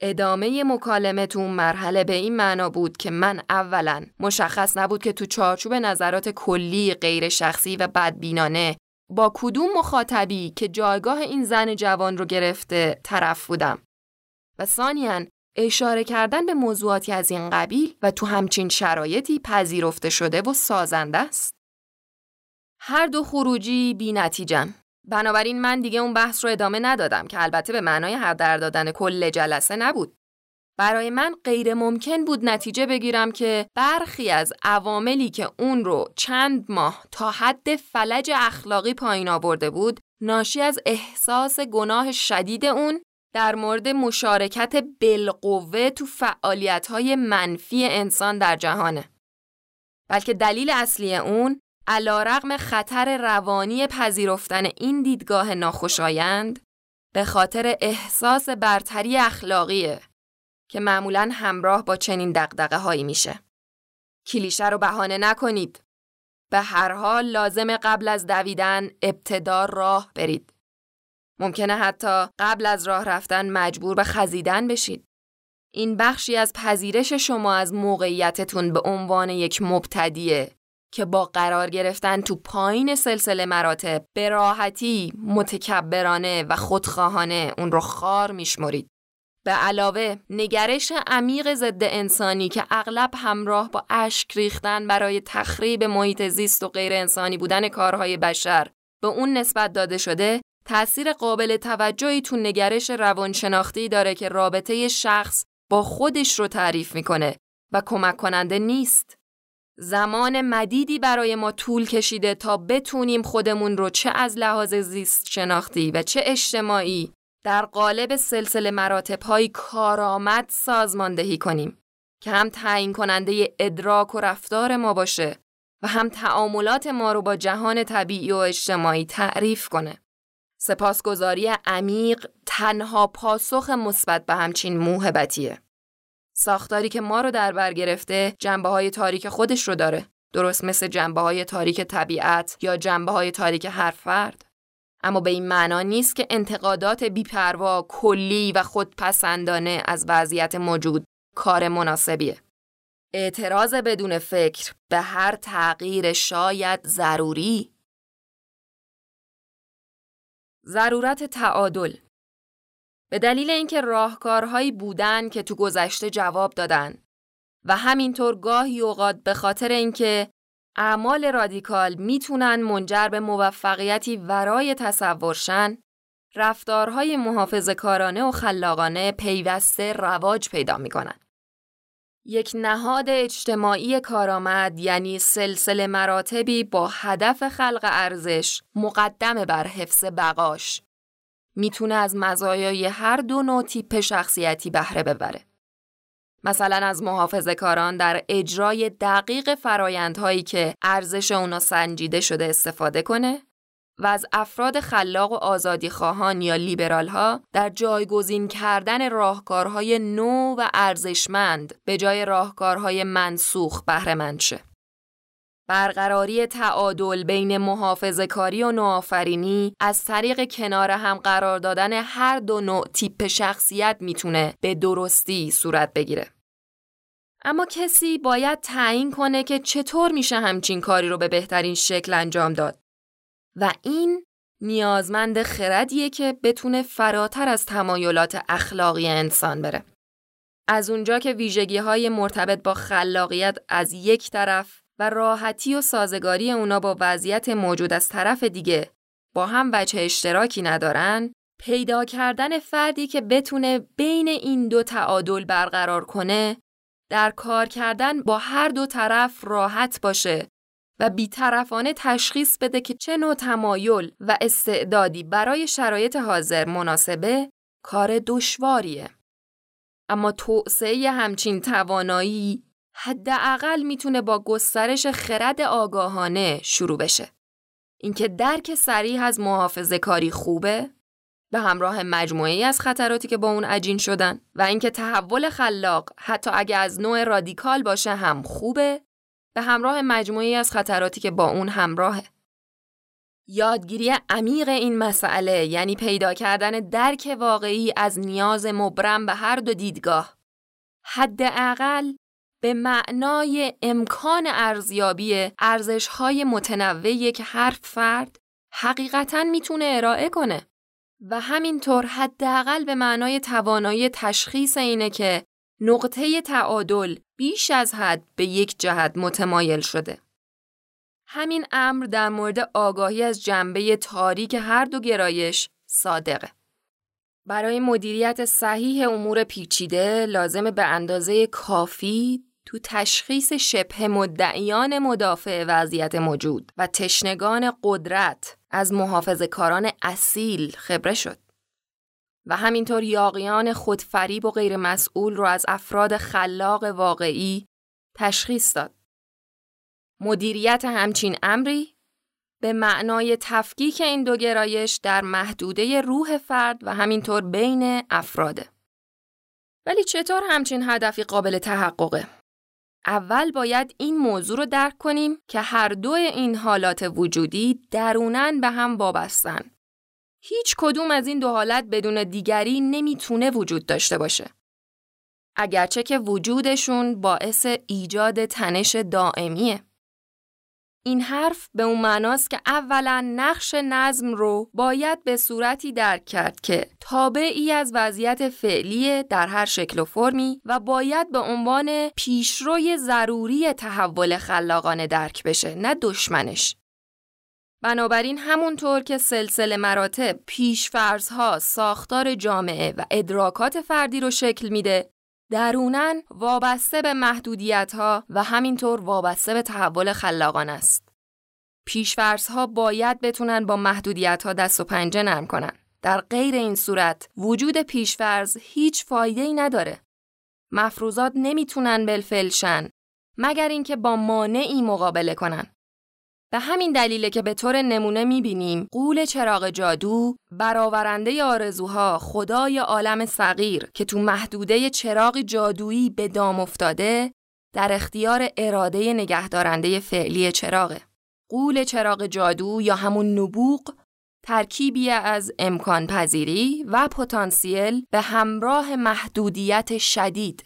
ادامه مکالمه تو مرحله به این معنا بود که من اولا مشخص نبود که تو چارچوب نظرات کلی غیر شخصی و بدبینانه با کدوم مخاطبی که جایگاه این زن جوان رو گرفته طرف بودم و ثانیاً اشاره کردن به موضوعاتی از این قبیل و تو همچین شرایطی پذیرفته شده و سازنده است. هر دو خروجی بی نتیجم. بنابراین من دیگه اون بحث رو ادامه ندادم که البته به معنای هدر دادن کل جلسه نبود. برای من غیر ممکن بود نتیجه بگیرم که برخی از عواملی که اون رو چند ماه تا حد فلج اخلاقی پایین آورده بود ناشی از احساس گناه شدید اون در مورد مشارکت بالقوه تو فعالیت‌های منفی انسان در جهانه. بلکه دلیل اصلی اون علا رقم خطر روانی پذیرفتن این دیدگاه ناخوشایند به خاطر احساس برتری اخلاقیه که معمولا همراه با چنین دقدقه هایی میشه. کلیشه رو بهانه نکنید. به هر حال لازم قبل از دویدن ابتدا راه برید. ممکنه حتی قبل از راه رفتن مجبور به خزیدن بشید. این بخشی از پذیرش شما از موقعیتتون به عنوان یک مبتدیه که با قرار گرفتن تو پایین سلسله مراتب به راحتی متکبرانه و خودخواهانه اون رو خار میشمرید. به علاوه نگرش عمیق ضد انسانی که اغلب همراه با اشک ریختن برای تخریب محیط زیست و غیر انسانی بودن کارهای بشر به اون نسبت داده شده تأثیر قابل توجهی تو نگرش روانشناختی داره که رابطه شخص با خودش رو تعریف می‌کنه و کمک کننده نیست. زمان مدیدی برای ما طول کشیده تا بتونیم خودمون رو چه از لحاظ زیست شناختی و چه اجتماعی در قالب سلسله مراتب های کارآمد سازماندهی کنیم که هم تعیین کننده ادراک و رفتار ما باشه و هم تعاملات ما رو با جهان طبیعی و اجتماعی تعریف کنه. سپاسگزاری عمیق تنها پاسخ مثبت به همچین موهبتیه. ساختاری که ما رو در بر گرفته جنبه های تاریک خودش رو داره. درست مثل جنبه های تاریک طبیعت یا جنبه های تاریک هر فرد. اما به این معنا نیست که انتقادات بیپروا، کلی و خودپسندانه از وضعیت موجود کار مناسبیه. اعتراض بدون فکر به هر تغییر شاید ضروری. ضرورت تعادل. به دلیل اینکه راهکارهایی بودن که تو گذشته جواب دادن. و همینطور گاهی اوقات به خاطر اینکه اعمال رادیکال می‌تونن منجر به موفقیتی ورای تصورشن رفتارهای محافظ کارانه و خلاقانه پیوسته رواج پیدا می‌کنن. یک نهاد اجتماعی کارآمد یعنی سلسله مراتبی با هدف خلق ارزش مقدم بر حفظ بقاش می‌تونه از مزایای هر دو نوع تیپ شخصیتی بهره ببره. مثلا از محافظه کاران در اجرای دقیق فرایندهایی که ارزش اونا سنجیده شده استفاده کنه و از افراد خلاق و آزادی خواهان یا لیبرال ها در جایگزین کردن راهکارهای نو و ارزشمند به جای راهکارهای منسوخ بهره شه. برقراری تعادل بین محافظه کاری و نوآفرینی از طریق کنار هم قرار دادن هر دو نوع تیپ شخصیت می‌تونه به درستی صورت بگیره. اما کسی باید تعیین کنه که چطور میشه همچین کاری رو به بهترین شکل انجام داد. و این نیازمند خردیه که بتونه فراتر از تمایلات اخلاقی انسان بره. از اونجا که ویژگی های مرتبط با خلاقیت از یک طرف و راحتی و سازگاری اونا با وضعیت موجود از طرف دیگه با هم وجه اشتراکی ندارن، پیدا کردن فردی که بتونه بین این دو تعادل برقرار کنه در کار کردن با هر دو طرف راحت باشه و بیطرفانه تشخیص بده که چه نوع تمایل و استعدادی برای شرایط حاضر مناسبه کار دشواریه. اما توسعه همچین توانایی حداقل می‌تونه با گسترش خرد آگاهانه شروع بشه. اینکه درک سریح از محافظه کاری خوبه به همراه مجموعی از خطراتی که با اون عجین شدن و اینکه تحول خلاق حتی اگه از نوع رادیکال باشه هم خوبه به همراه مجموعی از خطراتی که با اون همراهه. یادگیری عمیق این مسئله یعنی پیدا کردن درک واقعی از نیاز مبرم به هر دو دیدگاه. حداقل به معنای امکان ارزیابی ارزش‌های متنوعی که هر فرد حقیقتا می‌تونه ارائه کنه. و همینطور حداقل به معنای توانایی تشخیص اینه که نقطه تعادل بیش از حد به یک جهت متمایل شده. همین امر در مورد آگاهی از جنبه تاریک هر دو گرایش صادقه. برای مدیریت صحیح امور پیچیده لازم به اندازه کافی تو تشخیص شبه مدعیان مدافع وضعیت موجود و تشنگان قدرت از محافظ کاران اصیل خبره شد. و همینطور یاقیان خودفریب و غیر مسئول رو از افراد خلاق واقعی تشخیص داد. مدیریت همچین امری به معنای تفکیک این دو گرایش در محدوده روح فرد و همینطور بین افراده. ولی چطور همچین هدفی قابل تحققه؟ اول باید این موضوع رو درک کنیم که هر دو این حالات وجودی درونن به هم وابستن هیچ کدوم از این دو حالت بدون دیگری نمی‌تونه وجود داشته باشه. اگرچه که وجودشون باعث ایجاد تنش دائمیه. این حرف به اون معناست که اولا نقش نظم رو باید به صورتی درک کرد که تابعی از وضعیت فعلی در هر شکل و فرمی و باید به عنوان پیشروی ضروری تحول خلاقانه درک بشه نه دشمنش. بنابراین همونطور که سلسله مراتب پیشفرزها ساختار جامعه و ادراکات فردی رو شکل میده درونن وابسته به محدودیت ها و همینطور وابسته به تحول خلاقان است. پیشفرزها باید بتونن با محدودیت ها دست و پنجه نرم کنن. در غیر این صورت وجود پیشفرز هیچ فایده ای نداره. مفروضات نمی‌تونن بالفعل مگر اینکه با مانعی مقابله کنن. به همین دلیله که به طور نمونه می‌بینیم قول چراغ جادو برآورنده آرزوها خدای عالم صغیر که تو محدوده چراغ جادویی به دام افتاده در اختیار اراده نگهدارنده فعلی چراغه. قول چراغ جادو یا همون نبوغ ترکیبی از امکان پذیری و پتانسیل به همراه محدودیت شدید.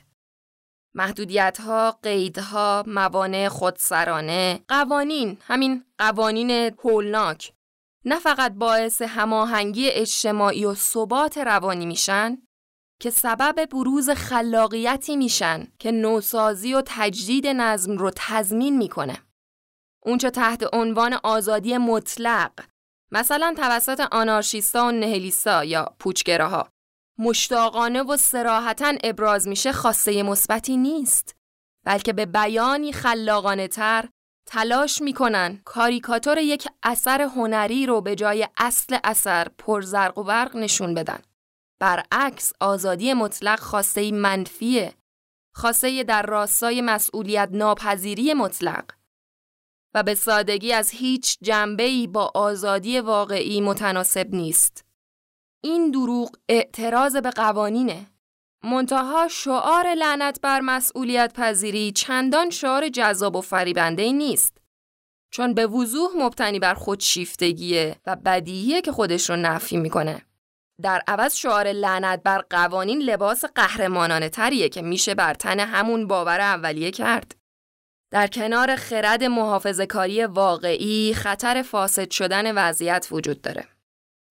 محدودیت ها، قیدها، موانع خودسرانه، قوانین، همین قوانین هولناک نه فقط باعث هماهنگی اجتماعی و ثبات روانی میشن که سبب بروز خلاقیتی میشن که نوسازی و تجدید نظم رو تضمین می‌کنه. اونچه تحت عنوان آزادی مطلق مثلا توسط آنارشیستا و نهلیستا یا پوچگراها مشتاقانه و سراحتا ابراز میشه خواسته مثبتی نیست بلکه به بیانی خلاقانه تر تلاش می‌کنن کاریکاتور یک اثر هنری رو به جای اصل اثر پرزرق و برق نشون بدن برعکس آزادی مطلق خواسته منفیه خواسته در راستای مسئولیت ناپذیری مطلق و به سادگی از هیچ جنبه‌ای با آزادی واقعی متناسب نیست. این دروغ اعتراض به قوانینه. منتها شعار لعنت بر مسئولیت پذیری چندان شعار جذاب و فریبنده نیست. چون به وضوح مبتنی بر خودشیفتگیه و بدیهیه که خودش رو نفی می‌کنه. در عوض شعار لعنت بر قوانین لباس قهرمانانه تریه که میشه بر تن همون باور اولیه کرد. در کنار خرد محافظه کاری واقعی خطر فاسد شدن وضعیت وجود داره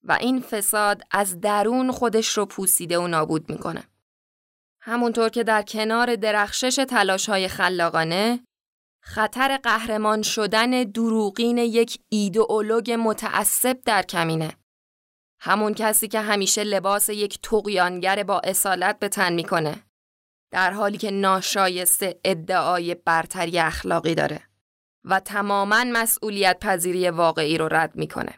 و این فساد از درون خودش رو پوسیده و نابود می‌کنه. همونطور که در کنار درخشش تلاش های خلاقانه خطر قهرمان شدن دروغین یک ایدئولوگ متعصب در کمینه. همون کسی که همیشه لباس یک تقیانگر با اصالت به تن می‌کنه در حالی که ناشایسته ادعای برتری اخلاقی داره و تماما مسئولیت پذیری واقعی رو رد می‌کنه.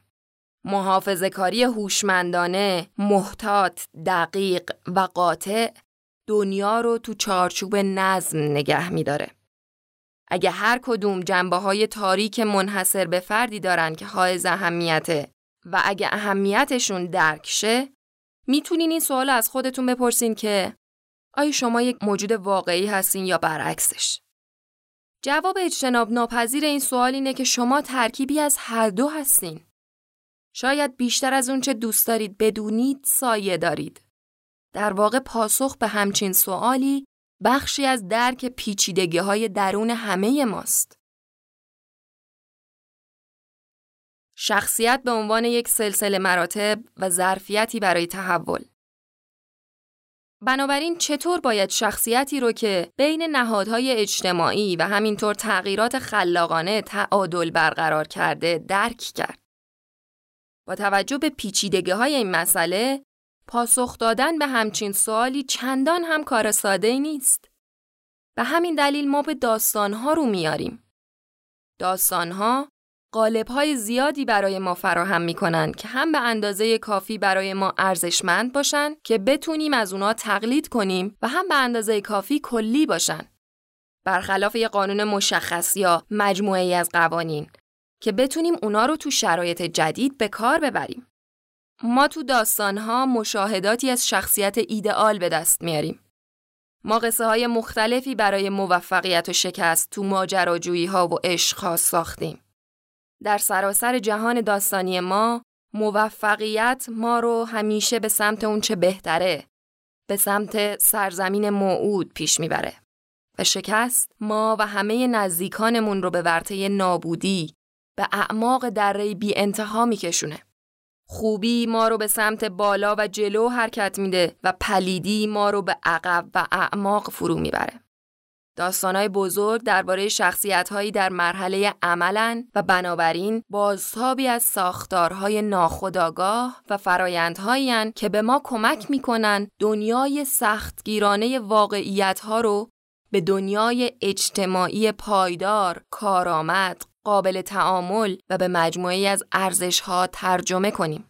محافظه کاری هوشمندانه، محتاط، دقیق و قاطع دنیا رو تو چارچوب نظم نگه میداره. اگه هر کدوم جنبه های تاریک منحصر به فردی دارن که حائز اهمیته و اگه اهمیتشون درک شه می‌تونین این سوال از خودتون بپرسین که آیا شما یک موجود واقعی هستین یا برعکسش؟ جواب اجتناب ناپذیر این سوال اینه که شما ترکیبی از هر دو هستین. شاید بیشتر از اونچه دوست دارید بدونید سایه دارید. در واقع پاسخ به همچین سوالی بخشی از درک پیچیدگی های درون همه ماست. شخصیت به عنوان یک سلسله مراتب و ظرفیتی برای تحول بنابراین چطور باید شخصیتی رو که بین نهادهای اجتماعی و همینطور تغییرات خلاقانه تعادل برقرار کرده درک کرد؟ با توجه به پیچیدگی های این مسئله، پاسخ دادن به همچین سوالی چندان هم کار ساده ای نیست. به همین دلیل ما به داستانها رو میاریم. داستانها قالب های زیادی برای ما فراهم می کنند که هم به اندازه کافی برای ما ارزشمند باشن که بتونیم از اونا تقلید کنیم و هم به اندازه کافی کلی باشن. برخلاف یه قانون مشخص یا مجموعه ای از قوانین که بتونیم اونا رو تو شرایط جدید به کار ببریم. ما تو داستانها مشاهداتی از شخصیت ایدئال به دست میاریم. ما قصه های مختلفی برای موفقیت و شکست تو ماجراجویی ها و عشق ساختیم. در سراسر جهان داستانی ما موفقیت ما رو همیشه به سمت اون چه بهتره به سمت سرزمین موعود پیش می‌بره و شکست ما و همه نزدیکانمون رو به ورطه نابودی به اعماق دره بی انتها میکشونه. خوبی ما رو به سمت بالا و جلو حرکت میده و پلیدی ما رو به عقب و اعماق فرو می‌بره. داستانهای بزرگ درباره شخصیتهایی در مرحله عملن و بنابراین بازتابی از ساختارهای ناخودآگاه و فرایندهایی که به ما کمک می‌کنن دنیای سختگیرانه واقعیتها رو به دنیای اجتماعی پایدار، کارآمد، قابل تعامل و به مجموعی از ارزشها ترجمه کنیم.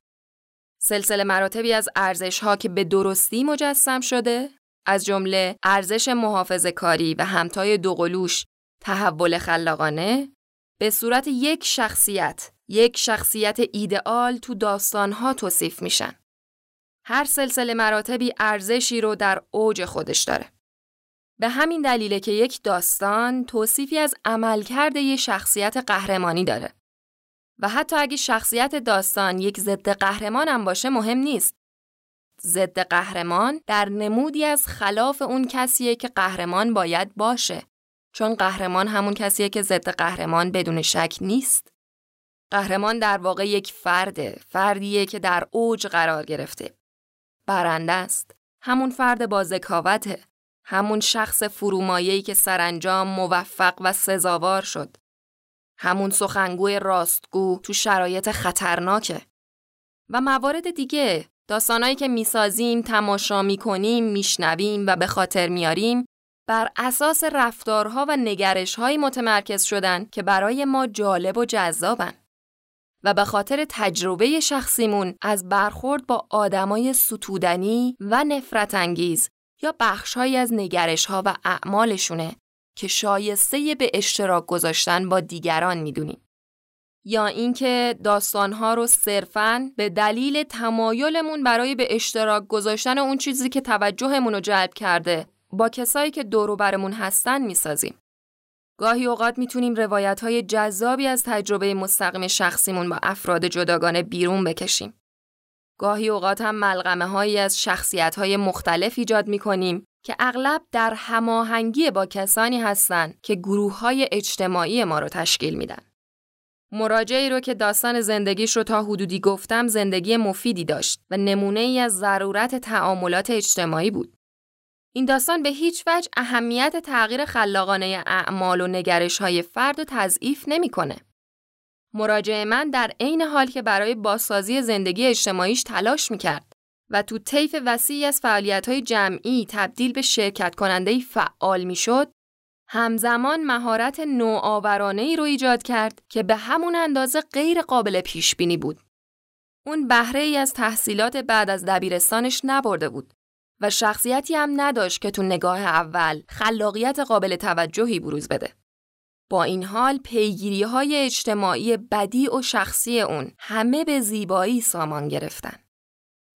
سلسله مراتبی از ارزشها که به درستی مجسم شده از جمله ارزش محافظه کاری و همتای دوقلوش تحول خلاقانه به صورت یک شخصیت، یک شخصیت ایدئال تو داستانها توصیف میشن. هر سلسله مراتبی ارزشی رو در اوج خودش داره. به همین دلیله که یک داستان توصیفی از عملکرد یک شخصیت قهرمانی داره. و حتی اگه شخصیت داستان یک ضد قهرمان هم باشه مهم نیست. ضد قهرمان در نمودی از خلاف اون کسیه که قهرمان باید باشه. چون قهرمان همون کسیه که ضد قهرمان بدون شک نیست. قهرمان در واقع یک فرده، فردیه که در اوج قرار گرفته. برنده است. همون فرد با ذکاوته. همون شخص فرومایه‌ای که سرانجام موفق و سزاوار شد. همون سخنگوی راستگو تو شرایط خطرناکه. و موارد دیگه داستانایی که می‌سازیم، تماشا می‌کنیم، میشنویم و به خاطر میاریم بر اساس رفتارها و نگرشهایی متمرکز شدن که برای ما جالب و جذابن. و به خاطر تجربه شخصیمون از برخورد با آدمای ستودنی و نفرت انگیز یا بخشهایی از نگرشها و اعمالشونه که شایسته به اشتراک گذاشتن با دیگران می‌دونیم. یا اینکه داستانها رو صرفاً به دلیل تمایلمون برای به اشتراک گذاشتن اون چیزی که توجهمون رو جلب کرده با کسایی که دور برمون هستن می‌سازیم. گاهی اوقات می‌تونیم روایت های جذابی از تجربه مستقیم شخصیمون با افراد جداگانه بیرون بکشیم. گاهی اوقات هم ملغمه هایی از شخصیت های مختلف ایجاد می‌کنیم که اغلب در هماهنگی با کسانی هستند که گروه های اجتماعی ما رو تشکیل میدن. مراجعی رو که داستان زندگیش رو تا حدودی گفتم زندگی مفیدی داشت و نمونه ای از ضرورت تعاملات اجتماعی بود. این داستان به هیچ وجه اهمیت تغییر خلاقانه اعمال و نگرش های فرد و تضعیف نمی‌کنه. مراجع من در عین حال که برای بازسازی زندگی اجتماعیش تلاش می‌کرد و تو طیف وسیعی از فعالیت های جمعی تبدیل به شرکت کننده فعال می‌شد، همزمان مهارت نوآورانه ای رو ایجاد کرد که به همون اندازه غیر قابل پیش بینی بود. اون بهره ای از تحصیلات بعد از دبیرستانش نبرده بود و شخصیتی هم نداشت که تو نگاه اول خلاقیت قابل توجهی بروز بده. با این حال پیگیری های اجتماعی بدی و شخصی اون همه به زیبایی سامان گرفتن.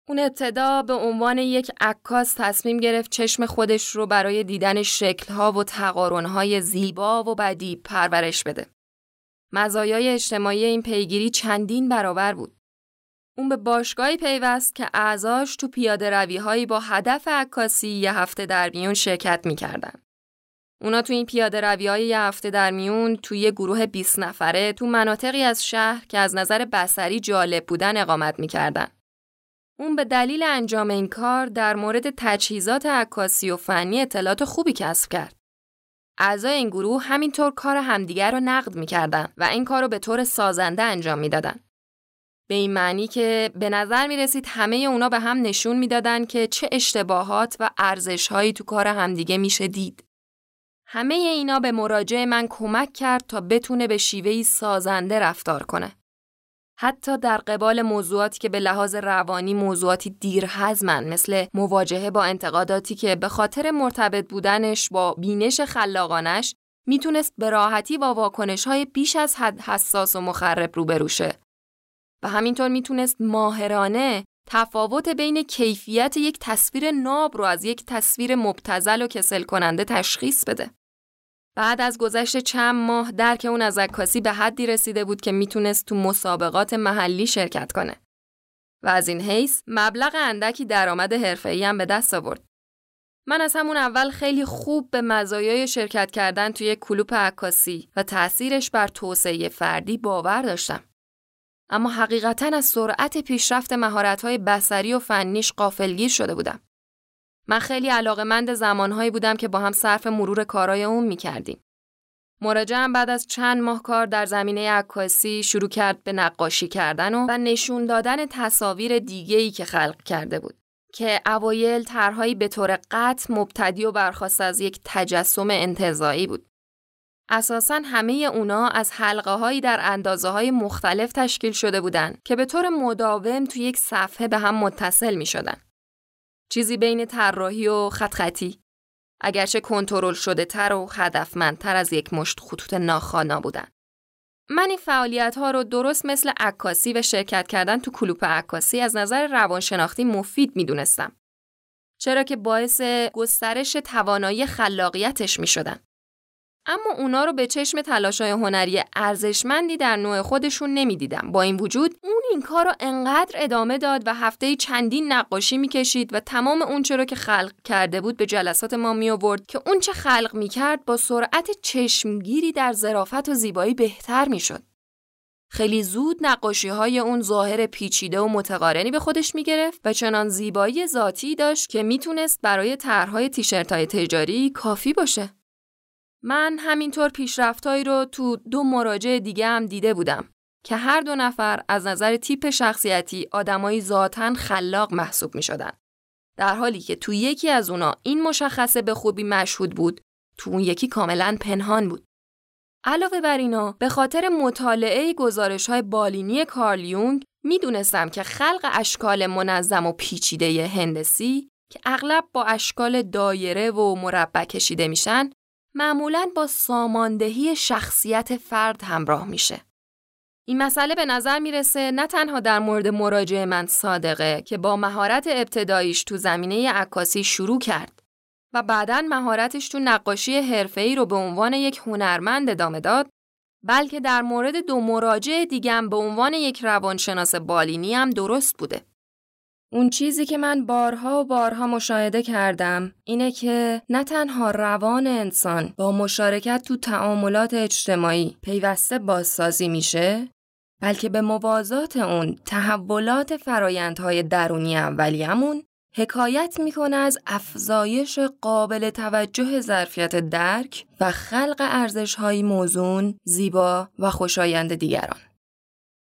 اون ابتدا به عنوان یک عکاس تصمیم گرفت چشم خودش رو برای دیدن شکلها و تقارنهای زیبا و بدی پرورش بده. مزایای اجتماعی این پیگیری چندین برابر بود. اون به باشگاهی پیوست که اعضاش تو پیاده با هدف عکاسی یه هفته در میون شرکت می‌کردن. اونا تو این پیاده روی های یه هفته در میون توی یه گروه 20 نفره تو مناطقی از شهر که از نظر بسری جالب بودن اقامت می‌کردن. اون به دلیل انجام این کار در مورد تجهیزات عکاسی و فنی اطلاعات خوبی کسب کرد. اعضای این گروه همینطور کار همدیگر رو نقد می‌کردن و این کار رو به طور سازنده انجام می‌دادن. به این معنی که به نظر می رسید همه اونا به هم نشون می‌دادن که چه اشتباهات و ارزشهایی تو کار همدیگه میشه دید. همه اینا به مراجع من کمک کرد تا بتونه به شیوهی سازنده رفتار کنه. حتی در قبال موضوعاتی که به لحاظ روانی موضوعاتی دیر هزمن مثل مواجهه با انتقاداتی که به خاطر مرتبط بودنش با بینش خلاقانش می‌تونست به راحتی با واکنش های بیش از حد حساس و مخرب روبروشه و همینطور می‌تونست ماهرانه تفاوت بین کیفیت یک تصویر ناب رو از یک تصویر مبتزل و کسل کننده تشخیص بده. بعد از گذشت چند ماه درک اون از عکاسی به حدی رسیده بود که می‌تونست تو مسابقات محلی شرکت کنه. و از این حیث مبلغ اندکی درآمد حرفه‌ای هم به دست آورد. من از همون اول خیلی خوب به مزایای شرکت کردن توی کلوپ عکاسی و تأثیرش بر توسعه فردی باور داشتم. اما حقیقتا از سرعت پیشرفت مهارت‌های بصری و فنیش قافلگیر شده بودم. من خیلی علاقمند زمانهایی بودم که با هم صرف مرور کارای اون می‌کردیم. مراجعم بعد از چند ماه کار در زمینه عکاسی شروع کرد به نقاشی کردن و, نشون دادن تصاویر دیگه‌ای که خلق کرده بود که اوایل طرحهایی به طور قطع مبتدی و برخواست از یک تجسم انتظایی بود. اساسا همه اونا از حلقه هایی در اندازه های مختلف تشکیل شده بودند که به طور مداوم تو یک صفحه به هم متصل می شدن. چیزی بین طراحی و خط خطی. اگرچه کنترل شده تر و هدفمندتر از یک مشت خطوط ناخوانا بودن. من این فعالیت ها رو درست مثل عکاسی و شرکت کردن تو کلوپ عکاسی از نظر روانشناختی مفید می‌دونستم. چرا که باعث گسترش توانایی خلاقیتش می شدن. اما اونا رو به چشم تلاشای هنری ارزشمندی در نوع خودشون نمی‌دیدم. با این وجود اون این کار رو انقدر ادامه داد و هفته چندین نقاشی می‌کشید و تمام اون چرا که خلق کرده بود به جلسات ما می آورد که اون چه خلق می‌کرد با سرعت چشمگیری در ظرافت و زیبایی بهتر می‌شد. خیلی زود نقاشی های اون ظاهر پیچیده و متقارنی به خودش می گرفت و چنان زیبایی ذاتی داشت که می‌تونست برای طرحهای تیشرت های تجاری کافی باشه. من همینطور پیشرفتهایی رو تو دو مراجع دیگه هم دیده بودم که هر دو نفر از نظر تیپ شخصیتی آدمایی ذاتن خلاق محسوب می شدن. در حالی که تو یکی از اونا این مشخصه به خوبی مشهود بود تو اون یکی کاملا پنهان بود. علاوه بر اینا به خاطر مطالعه گزارش های بالینی کارل یونگ می‌دونستم که خلق اشکال منظم و پیچیده هندسی که اغلب با اشکال دایره و مربع کشیده میشن معمولا با ساماندهی شخصیت فرد همراه میشه. این مسئله به نظر می‌رسه نه تنها در مورد مراجع من صادقه که با مهارت ابتداییش تو زمینه عکاسی شروع کرد و بعدا مهارتش تو نقاشی حرفه‌ای رو به عنوان یک هنرمند ادامه داد بلکه در مورد دو مراجع دیگم به عنوان یک روانشناس بالینی هم درست بوده. اون چیزی که من بارها و بارها مشاهده کردم اینه که نه تنها روان انسان با مشارکت تو تعاملات اجتماعی پیوسته بازسازی میشه بلکه به موازات اون تحولات فرایندهای درونی اولیمون حکایت می‌کنه از افزایش قابل توجه ظرفیت درک و خلق ارزشهایی موزون، زیبا و خوشایند دیگران.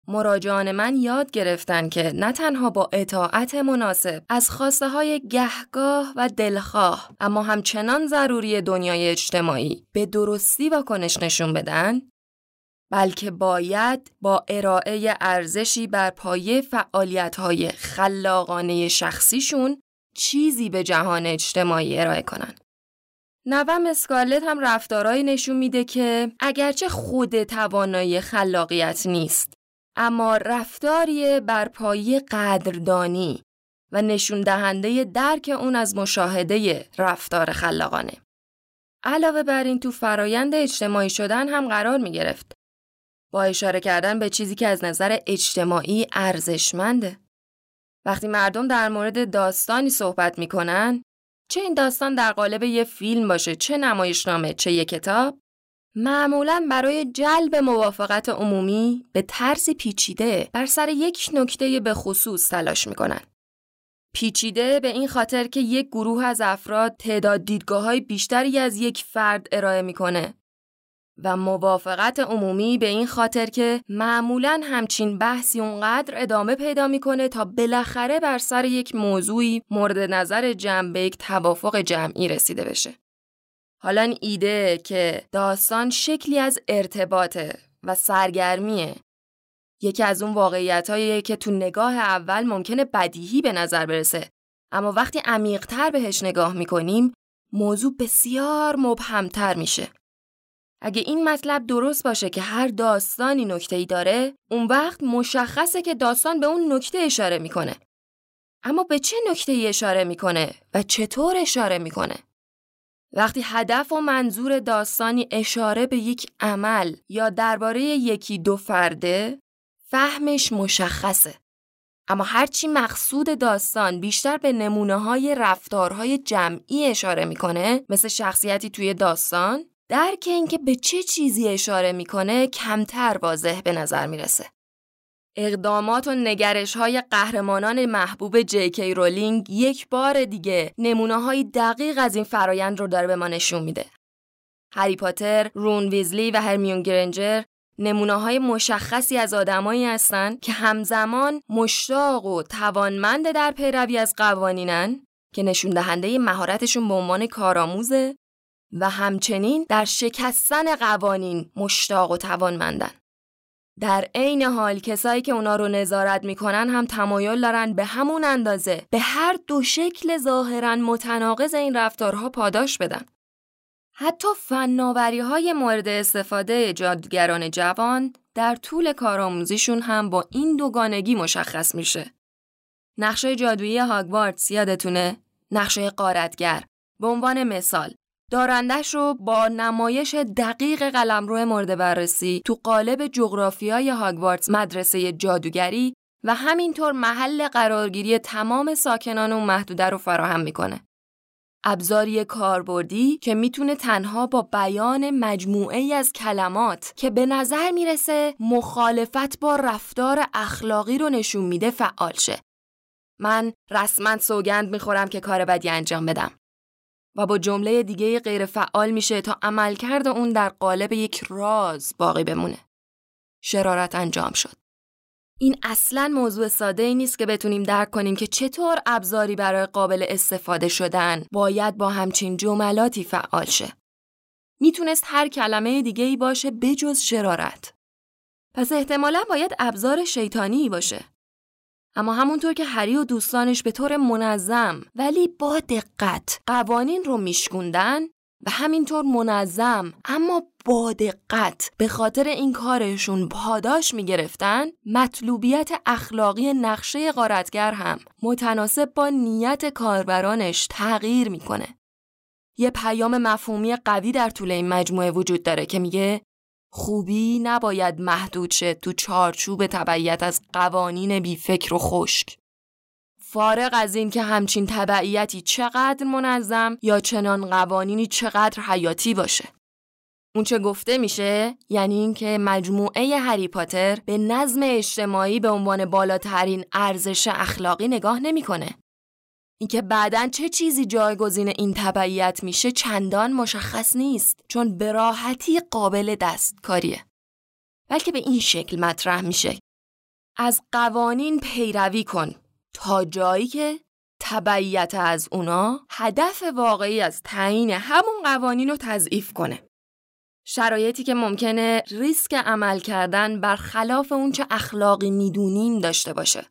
مراجعان من یاد گرفتن که نه تنها با اطاعت مناسب از خواسته های گهگاه و دلخواه اما همچنان ضروری دنیای اجتماعی به درستی واکنش نشون بدن بلکه باید با ارائه ارزشی بر پایه فعالیت های خلاقانه شخصیشون چیزی به جهان اجتماعی ارائه کنن. نوم اسکارلت هم رفتارهایی نشون میده که اگرچه خود توانایی خلاقیت نیست اما رفتاری بر پایه قدردانی و نشون دهنده درک اون از مشاهده رفتار خلاقانه. علاوه بر این تو فرایند اجتماعی شدن هم قرار می گرفت. با اشاره کردن به چیزی که از نظر اجتماعی ارزشمنده. وقتی مردم در مورد داستانی صحبت می‌کنن چه این داستان در قالب یه فیلم باشه چه نمایشنامه چه یه کتاب معمولا برای جلب موافقت عمومی به طرز پیچیده بر سر یک نکته به خصوص تلاش می‌کنن. پیچیده به این خاطر که یک گروه از افراد تعداد دیدگاه های بیشتری از یک فرد ارائه می‌کنه و موافقت عمومی به این خاطر که معمولا همچین بحثی اونقدر ادامه پیدا می‌کنه تا بالاخره بر سر یک موضوعی مورد نظر جمع به یک توافق جمعی رسیده بشه. حالا این ایده که داستان شکلی از ارتباطه و سرگرمیه یکی از اون واقعیت که تو نگاه اول ممکنه بدیهی به نظر برسه اما وقتی عمیقتر بهش نگاه می‌کنیم موضوع بسیار مبهمتر میشه. اگه این مطلب درست باشه که هر داستانی نکته ای داره اون وقت مشخصه که داستان به اون نکته اشاره می‌کنه. اما به چه نکته اشاره می‌کنه و چطور اشاره می‌کنه؟ وقتی هدف و منظور داستانی اشاره به یک عمل یا درباره یکی دو فرده فهمش مشخصه. اما هرچی مقصود داستان بیشتر به نمونه های رفتارهای جمعی اشاره می‌کنه مثل شخصیتی توی داستان درک اینکه به چه چیزی اشاره می‌کنه کمتر واضح به نظر می‌رسه. اقدامات و نگرش های قهرمانان محبوب جی رولینگ یک بار دیگه نمونه های دقیق از این فرایند رو داره به ما نشون میده. هری پاتر، رون ویزلی و هرمیون گرنجر نمونه های مشخصی از آدمایی هستند که همزمان مشتاق و توانمند در پیروی از قوانینن که نشون دهنده مهارتشون به عنوان کارآموزه و همچنین در شکستن قوانین مشتاق و توانمندن. در عین حال کسایی که اونا رو نظارت می‌کنن هم تمایل دارن به همون اندازه به هر دو شکل ظاهرا متناقض این رفتارها پاداش بدن. حتی فناوری های مورد استفاده جادوگران جوان در طول کارآموزیشون هم با این دوگانگی مشخص میشه. نقشه جادویی هاگوارتس یادتونه؟ نقشه قارتگر. به عنوان مثال دارندش رو با نمایش دقیق قلمرو مورد بررسی تو قالب جغرافیای هاگوارتس مدرسه جادوگری و همینطور محل قرارگیری تمام ساکنان اون محدوده رو فراهم می‌کنه. ابزاری کاربردی که می‌تونه تنها با بیان مجموعه ای از کلمات که به نظر می‌رسه مخالفت با رفتار اخلاقی رو نشون میده فعال شه. من رسما سوگند می‌خورم که کار بدی انجام بدم. و با جمله دیگه غیر فعال میشه تا عملکرد اون در قالب یک راز باقی بمونه. شرارت انجام شد. این اصلا موضوع ساده ای نیست که بتونیم درک کنیم که چطور ابزاری برای قابل استفاده شدن باید با همچین جملاتی فعال شه. می‌تونست هر کلمه دیگه ای باشه بجز شرارت. پس احتمالا باید ابزار شیطانی باشه. اما همونطور که هری و دوستانش به طور منظم ولی با دقت قوانین رو میشکوندن و همینطور منظم اما با دقت به خاطر این کارشون پاداش می‌گرفتن مطلوبیت اخلاقی نقشه قارتگر هم متناسب با نیت کاربرانش تغییر می‌کنه. یه پیام مفهومی قوی در طول این مجموعه وجود داره که میگه خوبی نباید محدود شه تو چارچوب تبعیت از قوانین بیفکر و خشک. فارغ از این که همچین تبعیتی چقدر منظم یا چنان قوانینی چقدر حیاتی باشه. اون چه گفته میشه یعنی اینکه مجموعه هری پاتر به نظم اجتماعی به عنوان بالاترین ارزش اخلاقی نگاه نمی‌کنه. اینکه بعدا چه چیزی جایگزین این تبعیت میشه چندان مشخص نیست چون به راحتی قابل دستکاریه. بلکه به این شکل مطرح میشه. از قوانین پیروی کن تا جایی که تبعیت از اونا هدف واقعی از تعیین همون قوانین رو تضعیف کنه. شرایطی که ممکنه ریسک عمل کردن برخلاف اون چه اخلاقی می‌دونیم داشته باشه.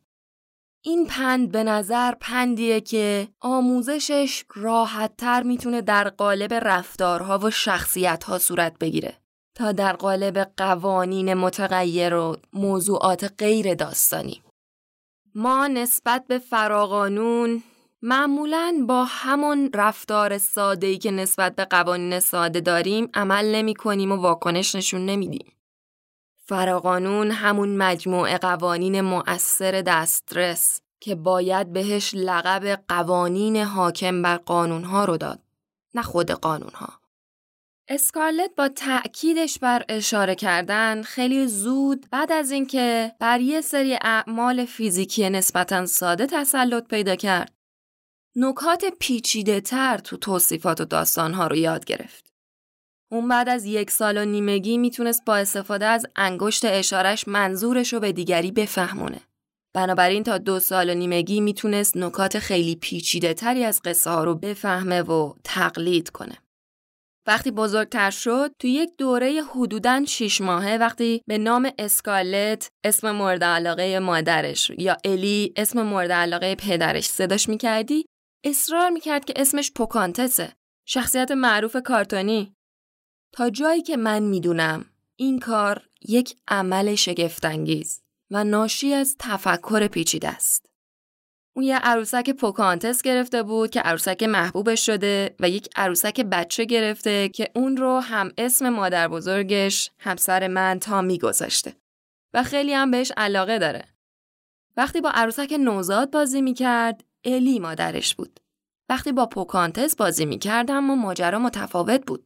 این پند به نظر پندیه که آموزشش راحتتر می‌تونه در قالب رفتارها و شخصیتها صورت بگیره تا در قالب قوانین متغیر و موضوعات غیر داستانی. ما نسبت به فراقانون معمولا با همون رفتار ساده که نسبت به قوانین ساده داریم عمل نمی کنیم و واکنش نشون نمیدیم. فراقانون همون مجموعه قوانین مؤثر دسترس که باید بهش لقب قوانین حاکم بر قانونها رو داد نه خود قانونها اسکارلت با تأکیدش بر اشاره کردن خیلی زود بعد از اینکه بر یه سری اعمال فیزیکی نسبتا ساده تسلط پیدا کرد نکات پیچیده تر تو توصیفات و داستانها رو یاد گرفت. اون بعد از یک سال و نیمگی می‌تونست با استفاده از انگشت اشارش منظورش رو به دیگری بفهمونه. بنابراین تا دو سال و نیمگی می‌تونست نکات خیلی پیچیده تری از قصه ها رو بفهمه و تقلید کنه. وقتی بزرگتر شد تو یک دوره حدوداً شیش ماهه وقتی به نام اسکالت اسم مورد علاقه مادرش یا الی اسم مورد علاقه پدرش صداش می‌کردی اصرار می‌کرد که اسمش پوکانتسه شخصیت معروف کارتونی تا جایی که من می‌دونم این کار یک عمل شگفتانگیز و ناشی از تفکر پیچیده است. اون یه عروسک پوکانتس گرفته بود که عروسک محبوبش شده و یک عروسک بچه گرفته که اون رو هم اسم مادر بزرگش همسر من تا میگذاشته و خیلی هم بهش علاقه داره. وقتی با عروسک نوزاد بازی می‌کرد الی مادرش بود. وقتی با پوکانتس بازی می‌کرد اما ماجرا متفاوت بود.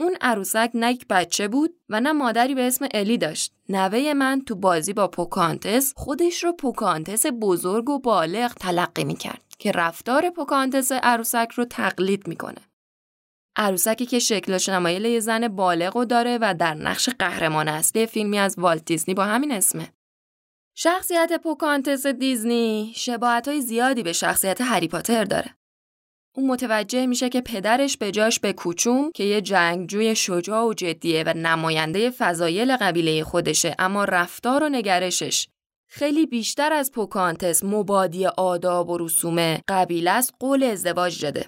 اون عروسک نه یک بچه بود و نه مادری به اسم الی داشت. نوه من تو بازی با پوکانتس خودش رو پوکانتس بزرگ و بالغ تلقی می‌کرد که رفتار پوکانتس عروسک رو تقلید می‌کنه. عروسکی که شکل و شمایل یه زن بالغ و داره و در نقش قهرمان اصلی فیلمی از والت دیزنی با همین اسمه. شخصیت پوکانتس دیزنی شباهت های زیادی به شخصیت هری پاتر داره. اون متوجه میشه که پدرش به جاش به کوچوم که یه جنگجوی شجاع و جدیه و نماینده فضایل قبیله خودشه اما رفتار و نگرشش خیلی بیشتر از پوکانتس مبادی آداب و رسوم قبیله است قول ازدواج داده.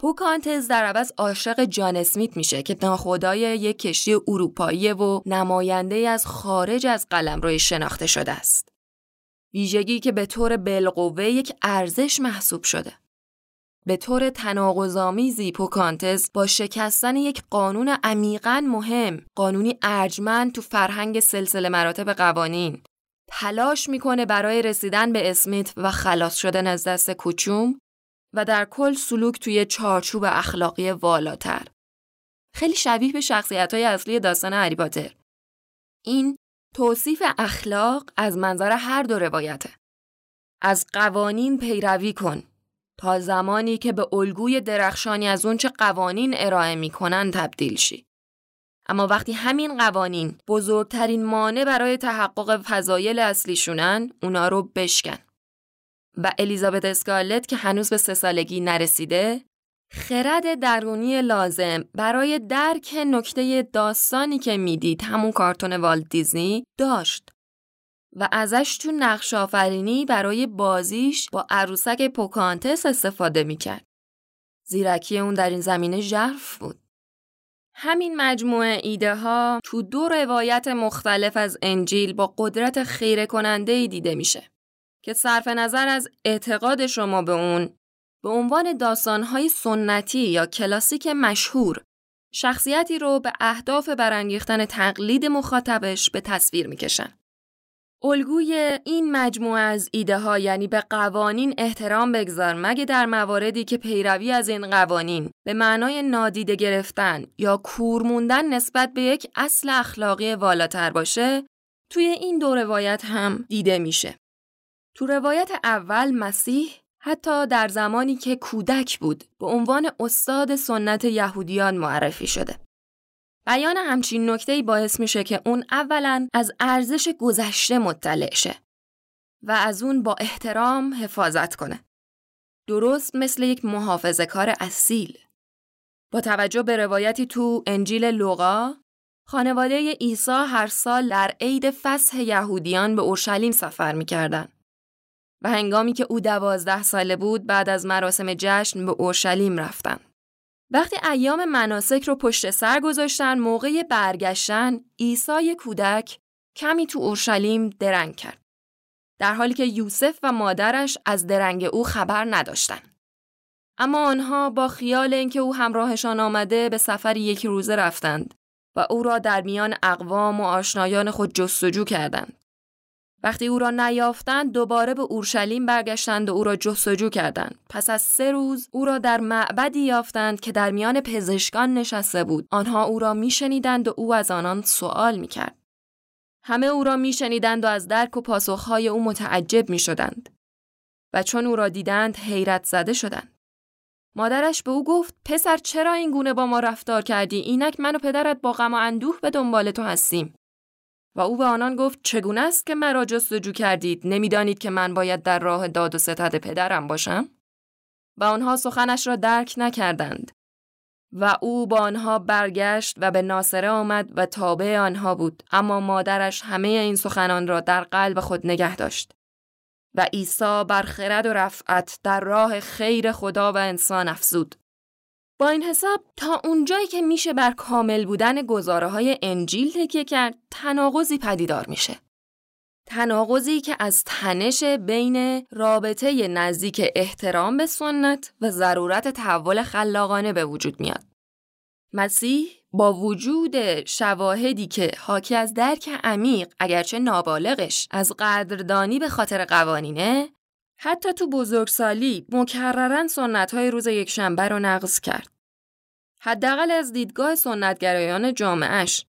پوکانتز در عوض عاشق جان اسمیت میشه که ناخدای یک کشتی اروپایی و نماینده از خارج از قلم روی شناخته شده است. ویژگی که به طور بالقوه یک ارزش محسوب شده. به طور تناقض‌آمیزی پوکانتز با شکستن یک قانون عمیقا مهم، قانونی ارجمند تو فرهنگ سلسله مراتب قوانین، تلاش می‌کنه برای رسیدن به اسمیت و خلاص شدن از دست کوچوم و در کل سلوک توی چارچوب اخلاقی والاتر. خیلی شبیه به شخصیت های اصلی داستان هری این توصیف اخلاق از منظر هر دو روایته. از قوانین پیروی کن تا زمانی که به الگوی درخشانی از اونچه قوانین ارائه می‌کنن تبدیل شی. اما وقتی همین قوانین بزرگترین مانع برای تحقق فضایل اصلیشونن اونا رو بشکن. و الیزابت اسکارلت که هنوز به سه سالگی نرسیده خرد درونی لازم برای درک نکته داستانی که می‌دید همون کارتون والت دیزنی داشت و ازش تو نقش آفرینی برای بازیش با عروسک پوکانتس استفاده می‌کرد. زیرکی اون در این زمینه ژرف بود. همین مجموعه ایده ها تو دو روایت مختلف از انجیل با قدرت خیره کننده دیده میشه که صرف نظر از اعتقاد شما به اون به عنوان داستانهای سنتی یا کلاسیک مشهور شخصیتی رو به اهداف برانگیختن تقلید مخاطبش به تصویر می‌کشن. الگوی این مجموعه از ایده ها یعنی به قوانین احترام بگذار مگه در مواردی که پیروی از این قوانین به معنای نادیده گرفتن یا کور موندن نسبت به یک اصل اخلاقی والاتر باشه توی این دو روایت هم دیده میشه. تو روایت اول مسیح حتی در زمانی که کودک بود به عنوان استاد سنت یهودیان معرفی شده. بیان همچین نکته باعث میشه که اون اولا از ارزش گذشته مطلع شه و از اون با احترام حفاظت کنه. درست مثل یک محافظه کار اصیل. با توجه به روایتی تو انجیل لوقا خانواده عیسی هر سال در عید فصح یهودیان به اورشلیم سفر می‌کردن. و هنگامی که او دوازده ساله بود بعد از مراسم جشن به اورشلیم رفتن. وقتی ایام مناسک رو پشت سر گذاشتن موقع برگشتن عیسی کودک کمی تو اورشلیم درنگ کرد. در حالی که یوسف و مادرش از درنگ او خبر نداشتن. اما آنها با خیال اینکه او همراهشان آمده به سفر یک روزه رفتند و او را در میان اقوام و آشنایان خود جستجو کردند. وقتی او را نیافتند دوباره به اورشلیم برگشتند و او را جستجو کردند. پس از سه روز او را در معبدی یافتند که در میان پزشکان نشسته بود. آنها او را میشنیدند و او از آنان سوال می‌کرد. همه او را میشنیدند و از درک و پاسخهای او متعجب می‌شدند و چون او را دیدند حیرت زده شدند. مادرش به او گفت پسر چرا این گونه با ما رفتار کردی؟ اینک من و پدرت با غم و اندوه به دنبال تو هستیم. و او به آنان گفت چگونه است که مرا جستجو کردید؟ نمی‌دانید که من باید در راه داد و ستد پدرم باشم؟ و آنها سخنش را درک نکردند. و او با آنها برگشت و به ناصره آمد و تابع آنها بود. اما مادرش همه این سخنان را در قلب خود نگه داشت. و عیسی بر خرد و رفعت در راه خیر خدا و انسان افزود. با این حساب تا اونجایی که میشه بر کامل بودن گزاره های انجیل تکیه کرد تناقضی پدیدار میشه. تناقضی که از تنش بین رابطه نزدیک احترام به سنت و ضرورت تحول خلاقانه به وجود میاد. مسیح با وجود شواهدی که حاکی از درک عمیق اگرچه نابالغش از قدردانی به خاطر قوانینه حتی تو بزرگسالی مکررن سنت های روز یکشنبه رو نقض کرد. حداقل از دیدگاه سنتگرایان جامعش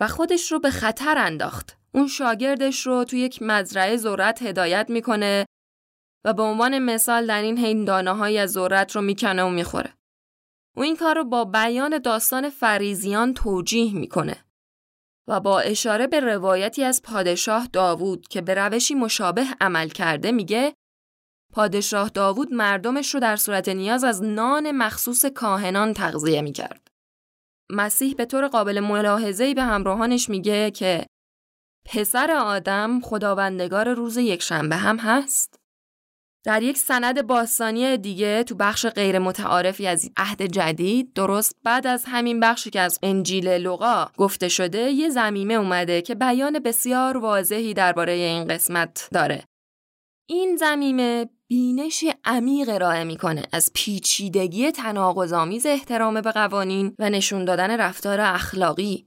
و خودش رو به خطر انداخت. اون شاگردش رو تو یک مزرعه ذرت هدایت می‌کنه و به عنوان مثال در این حین دانه های از ذرت رو می‌کنه و می‌خوره. او این کار رو با بیان داستان فریزیان توجیه می‌کنه و با اشاره به روایتی از پادشاه داوود که به روشی مشابه عمل کرده میگه پادشاه داوود مردمش رو در صورت نیاز از نان مخصوص کاهنان تغذیه می کرد. مسیح به طور قابل ملاحظه‌ای به همراهانش میگه که پسر آدم خداوندگار روز یکشنبه هم هست. در یک سند باستانی دیگه تو بخش غیر متعارفی از عهد جدید درست بعد از همین بخشی که از انجیل لوقا گفته شده یه زمیمه اومده که بیان بسیار واضحی درباره این قسمت داره این زمیمه بینش عمیق ارائه می‌کنه از پیچیدگی تناقض‌آمیز احترام به قوانین و نشون دادن رفتار اخلاقی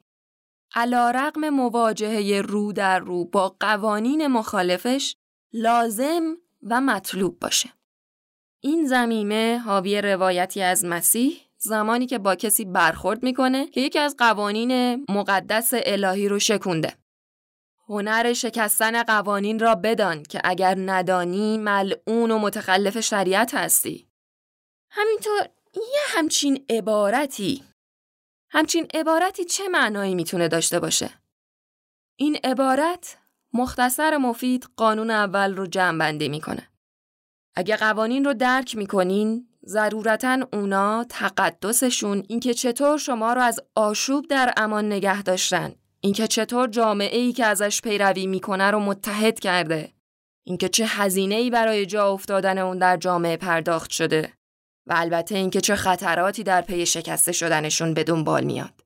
علا رقم مواجهه رو در رو با قوانین مخالفش لازم و مطلوب باشه. این زمیمه حاوی روایتی از مسیح زمانی که با کسی برخورد می‌کنه که یکی از قوانین مقدس الهی رو شکونده. هنر شکستن قوانین را بدان که اگر ندانی ملعون و متخلف شریعت هستی. همینطور یه همچین عبارتی همچین عبارتی چه معنایی می‌تونه داشته باشه؟ این عبارت مختصر مفید قانون اول رو جمع بندی می‌کنه. اگه قوانین رو درک می‌کنین ضرورتا اونا تقدسشون اینکه چطور شما رو از آشوب در امان نگه داشتن اینکه چطور جامعه ای که ازش پیروی می‌کنه رو متحد کرده. اینکه چه هزینه ای برای جا افتادن اون در جامعه پرداخت شده. و البته اینکه چه خطراتی در پی شکسته شدنشون به دنبال میاد.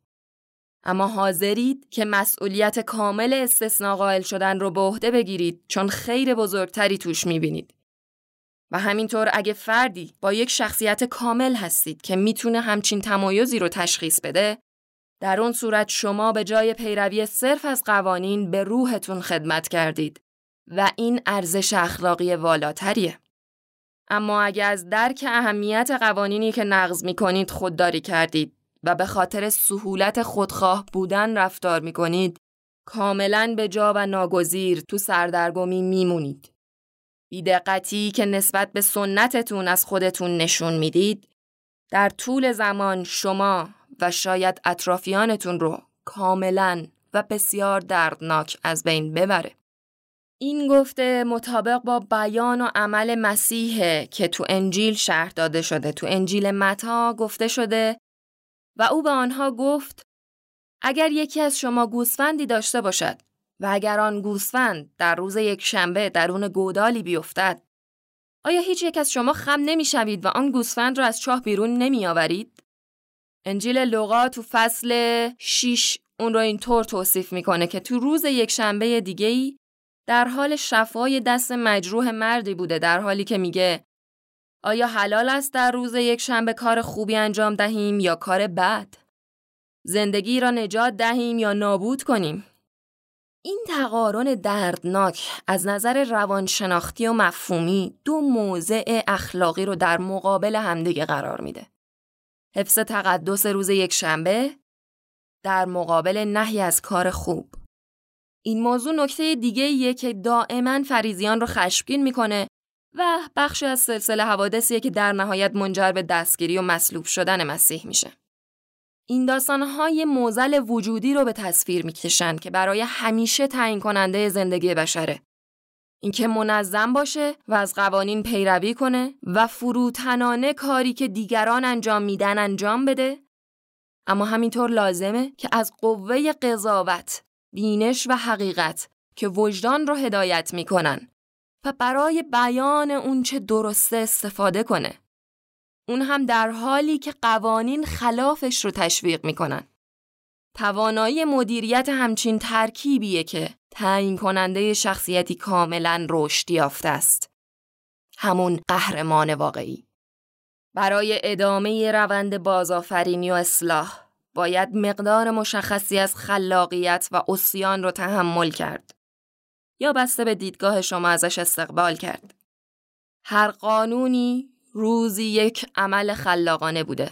اما حاضرید که مسئولیت کامل استثناء قائل شدن رو به عهده بگیرید چون خیر بزرگتری توش می‌بینید. و همینطور اگه فردی با یک شخصیت کامل هستید که می‌تونه همچین تمایزی رو تشخیص بده در اون صورت شما به جای پیروی صرف از قوانین به روحتون خدمت کردید و این ارزش اخلاقی والاتریه. اما اگه از درک اهمیت قوانینی که نقض می‌کنید خودداری کردید و به خاطر سهولت خودخواه بودن رفتار می کنید کاملا به جا و ناگزیر تو سردرگمی میمونید. بیدقتی که نسبت به سنتتون از خودتون نشون می‌دید در طول زمان شما و شاید اطرافیانتون رو کاملا و بسیار دردناک از بین ببره. این گفته مطابق با بیان و عمل مسیحه که تو انجیل شرح داده شده تو انجیل متا گفته شده و او به آنها گفت اگر یکی از شما گوسفندی داشته باشد و اگر آن گوسفند در روز یک شنبه درون گودالی بیفتد آیا هیچ یک از شما خم نمی‌شوید و آن گوسفند را از چاه بیرون نمی آورید؟ انجیل لوقا تو فصل 6 اون رو اینطور توصیف می‌کنه که تو روز یک شنبه دیگه ای در حال شفای دست مجروح مردی بوده در حالی که میگه آیا حلال است در روز یک شنبه کار خوبی انجام دهیم یا کار بد؟ زندگی را نجات دهیم یا نابود کنیم؟ این تقارن دردناک از نظر روانشناختی و مفهومی دو موضع اخلاقی رو در مقابل همدیگه قرار میده. حفظ تقدس روز یک شنبه در مقابل نهی از کار خوب. این موضوع نکته دیگه ایه که دائما فریزیان رو خشمگین می‌کنه و بخشی از سلسله حوادثیه که در نهایت منجر به دستگیری و مصلوب شدن مسیح میشه. این داستانهای موزل وجودی رو به تصویر می‌کشن که برای همیشه تعیین کننده زندگی بشره. اینکه منظم باشه و از قوانین پیروی کنه و فروتنانه کاری که دیگران انجام میدن انجام بده اما همینطور لازمه که از قوه قضاوت، بینش و حقیقت که وجدان رو هدایت می‌کنن و برای بیان اون چه درسته استفاده کنه. اون هم در حالی که قوانین خلافش رو تشویق می‌کنن. توانایی مدیریت همچین ترکیبیه که تعیین کننده شخصیتی کاملا رشد یافته است. همون قهرمان واقعی. برای ادامه روند بازآفرینی و اصلاح باید مقدار مشخصی از خلاقیت و اسیان رو تحمل کرد. یا بسته به دیدگاه شما ازش استقبال کرد. هر قانونی روزی یک عمل خلاقانه بوده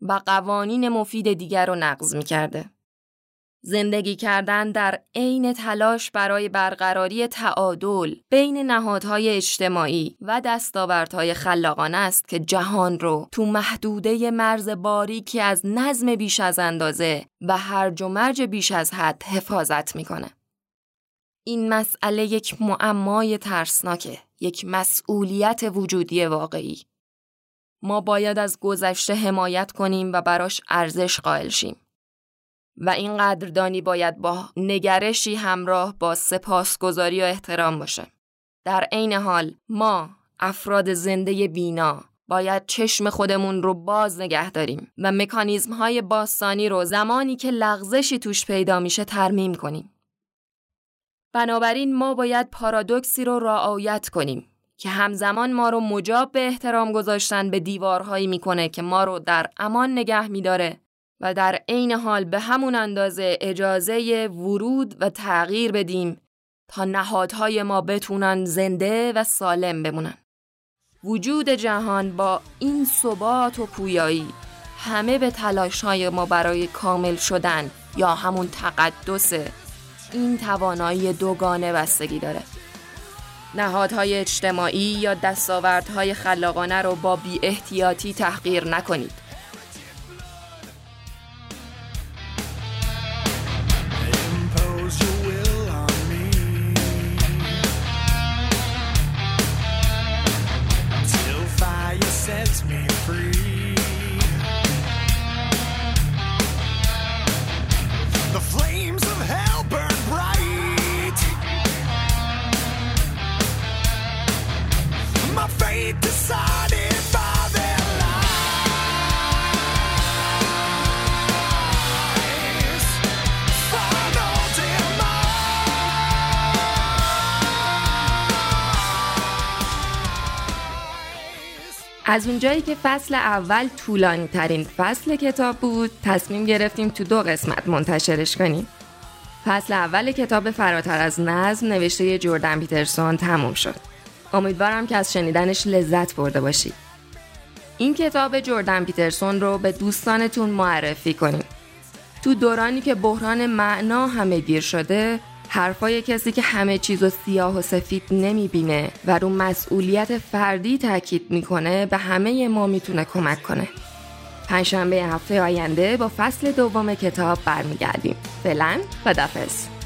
و قوانین مفید دیگر رو نقض می کرده. زندگی کردن در عین تلاش برای برقراری تعادل بین نهادهای اجتماعی و دستاوردهای خلاقانه است که جهان رو تو محدوده مرز باریکی از نظم بیش از اندازه و هرج و مرج بیش از حد حفاظت می‌کنه. این مسئله یک معمای ترسناکه، یک مسئولیت وجودی واقعی. ما باید از گذشته حمایت کنیم و براش ارزش قائل شیم. و این قدردانی باید با نگرشی همراه با سپاسگزاری و احترام باشه. در عین حال ما افراد زنده بینا باید چشم خودمون رو باز نگه داریم و مکانیزم های باستانی رو زمانی که لغزشی توش پیدا میشه ترمیم کنیم. بنابراین ما باید پارادوکسی رو رعایت کنیم که همزمان ما رو مجاب به احترام گذاشتن به دیوارهایی می‌کنه که ما رو در امان نگه میداره و در عین حال به همون اندازه اجازه ورود و تغییر بدیم تا نهادهای ما بتونن زنده و سالم بمونن. وجود جهان با این ثبات و پویایی همه به تلاش های ما برای کامل شدن یا همون تقدس این توانایی دوگانه بستگی داره. نهادهای اجتماعی یا دستاوردهای خلاقانه رو با بی احتیاطی تحقیر نکنید. sets me free. The flames of hell burn bright. My fate decides. از اونجایی که فصل اول طولانی ترین فصل کتاب بود تصمیم گرفتیم تو دو قسمت منتشرش کنیم. فصل اول کتاب فراتر از نظم نوشته جردن پیترسون تموم شد. امیدوارم که از شنیدنش لذت برده باشید. این کتاب جردن پیترسون رو به دوستانتون معرفی کنید تو دورانی که بحران معنا همه گیر شده حرفای کسی که همه چیز و سیاه و سفید نمی‌بینه و رو مسئولیت فردی تاکید می‌کنه به همه ما می‌تونه کمک کنه. پنجشنبه هفته آینده با فصل دوم کتاب برمیگردیم. فعلا خدافظ.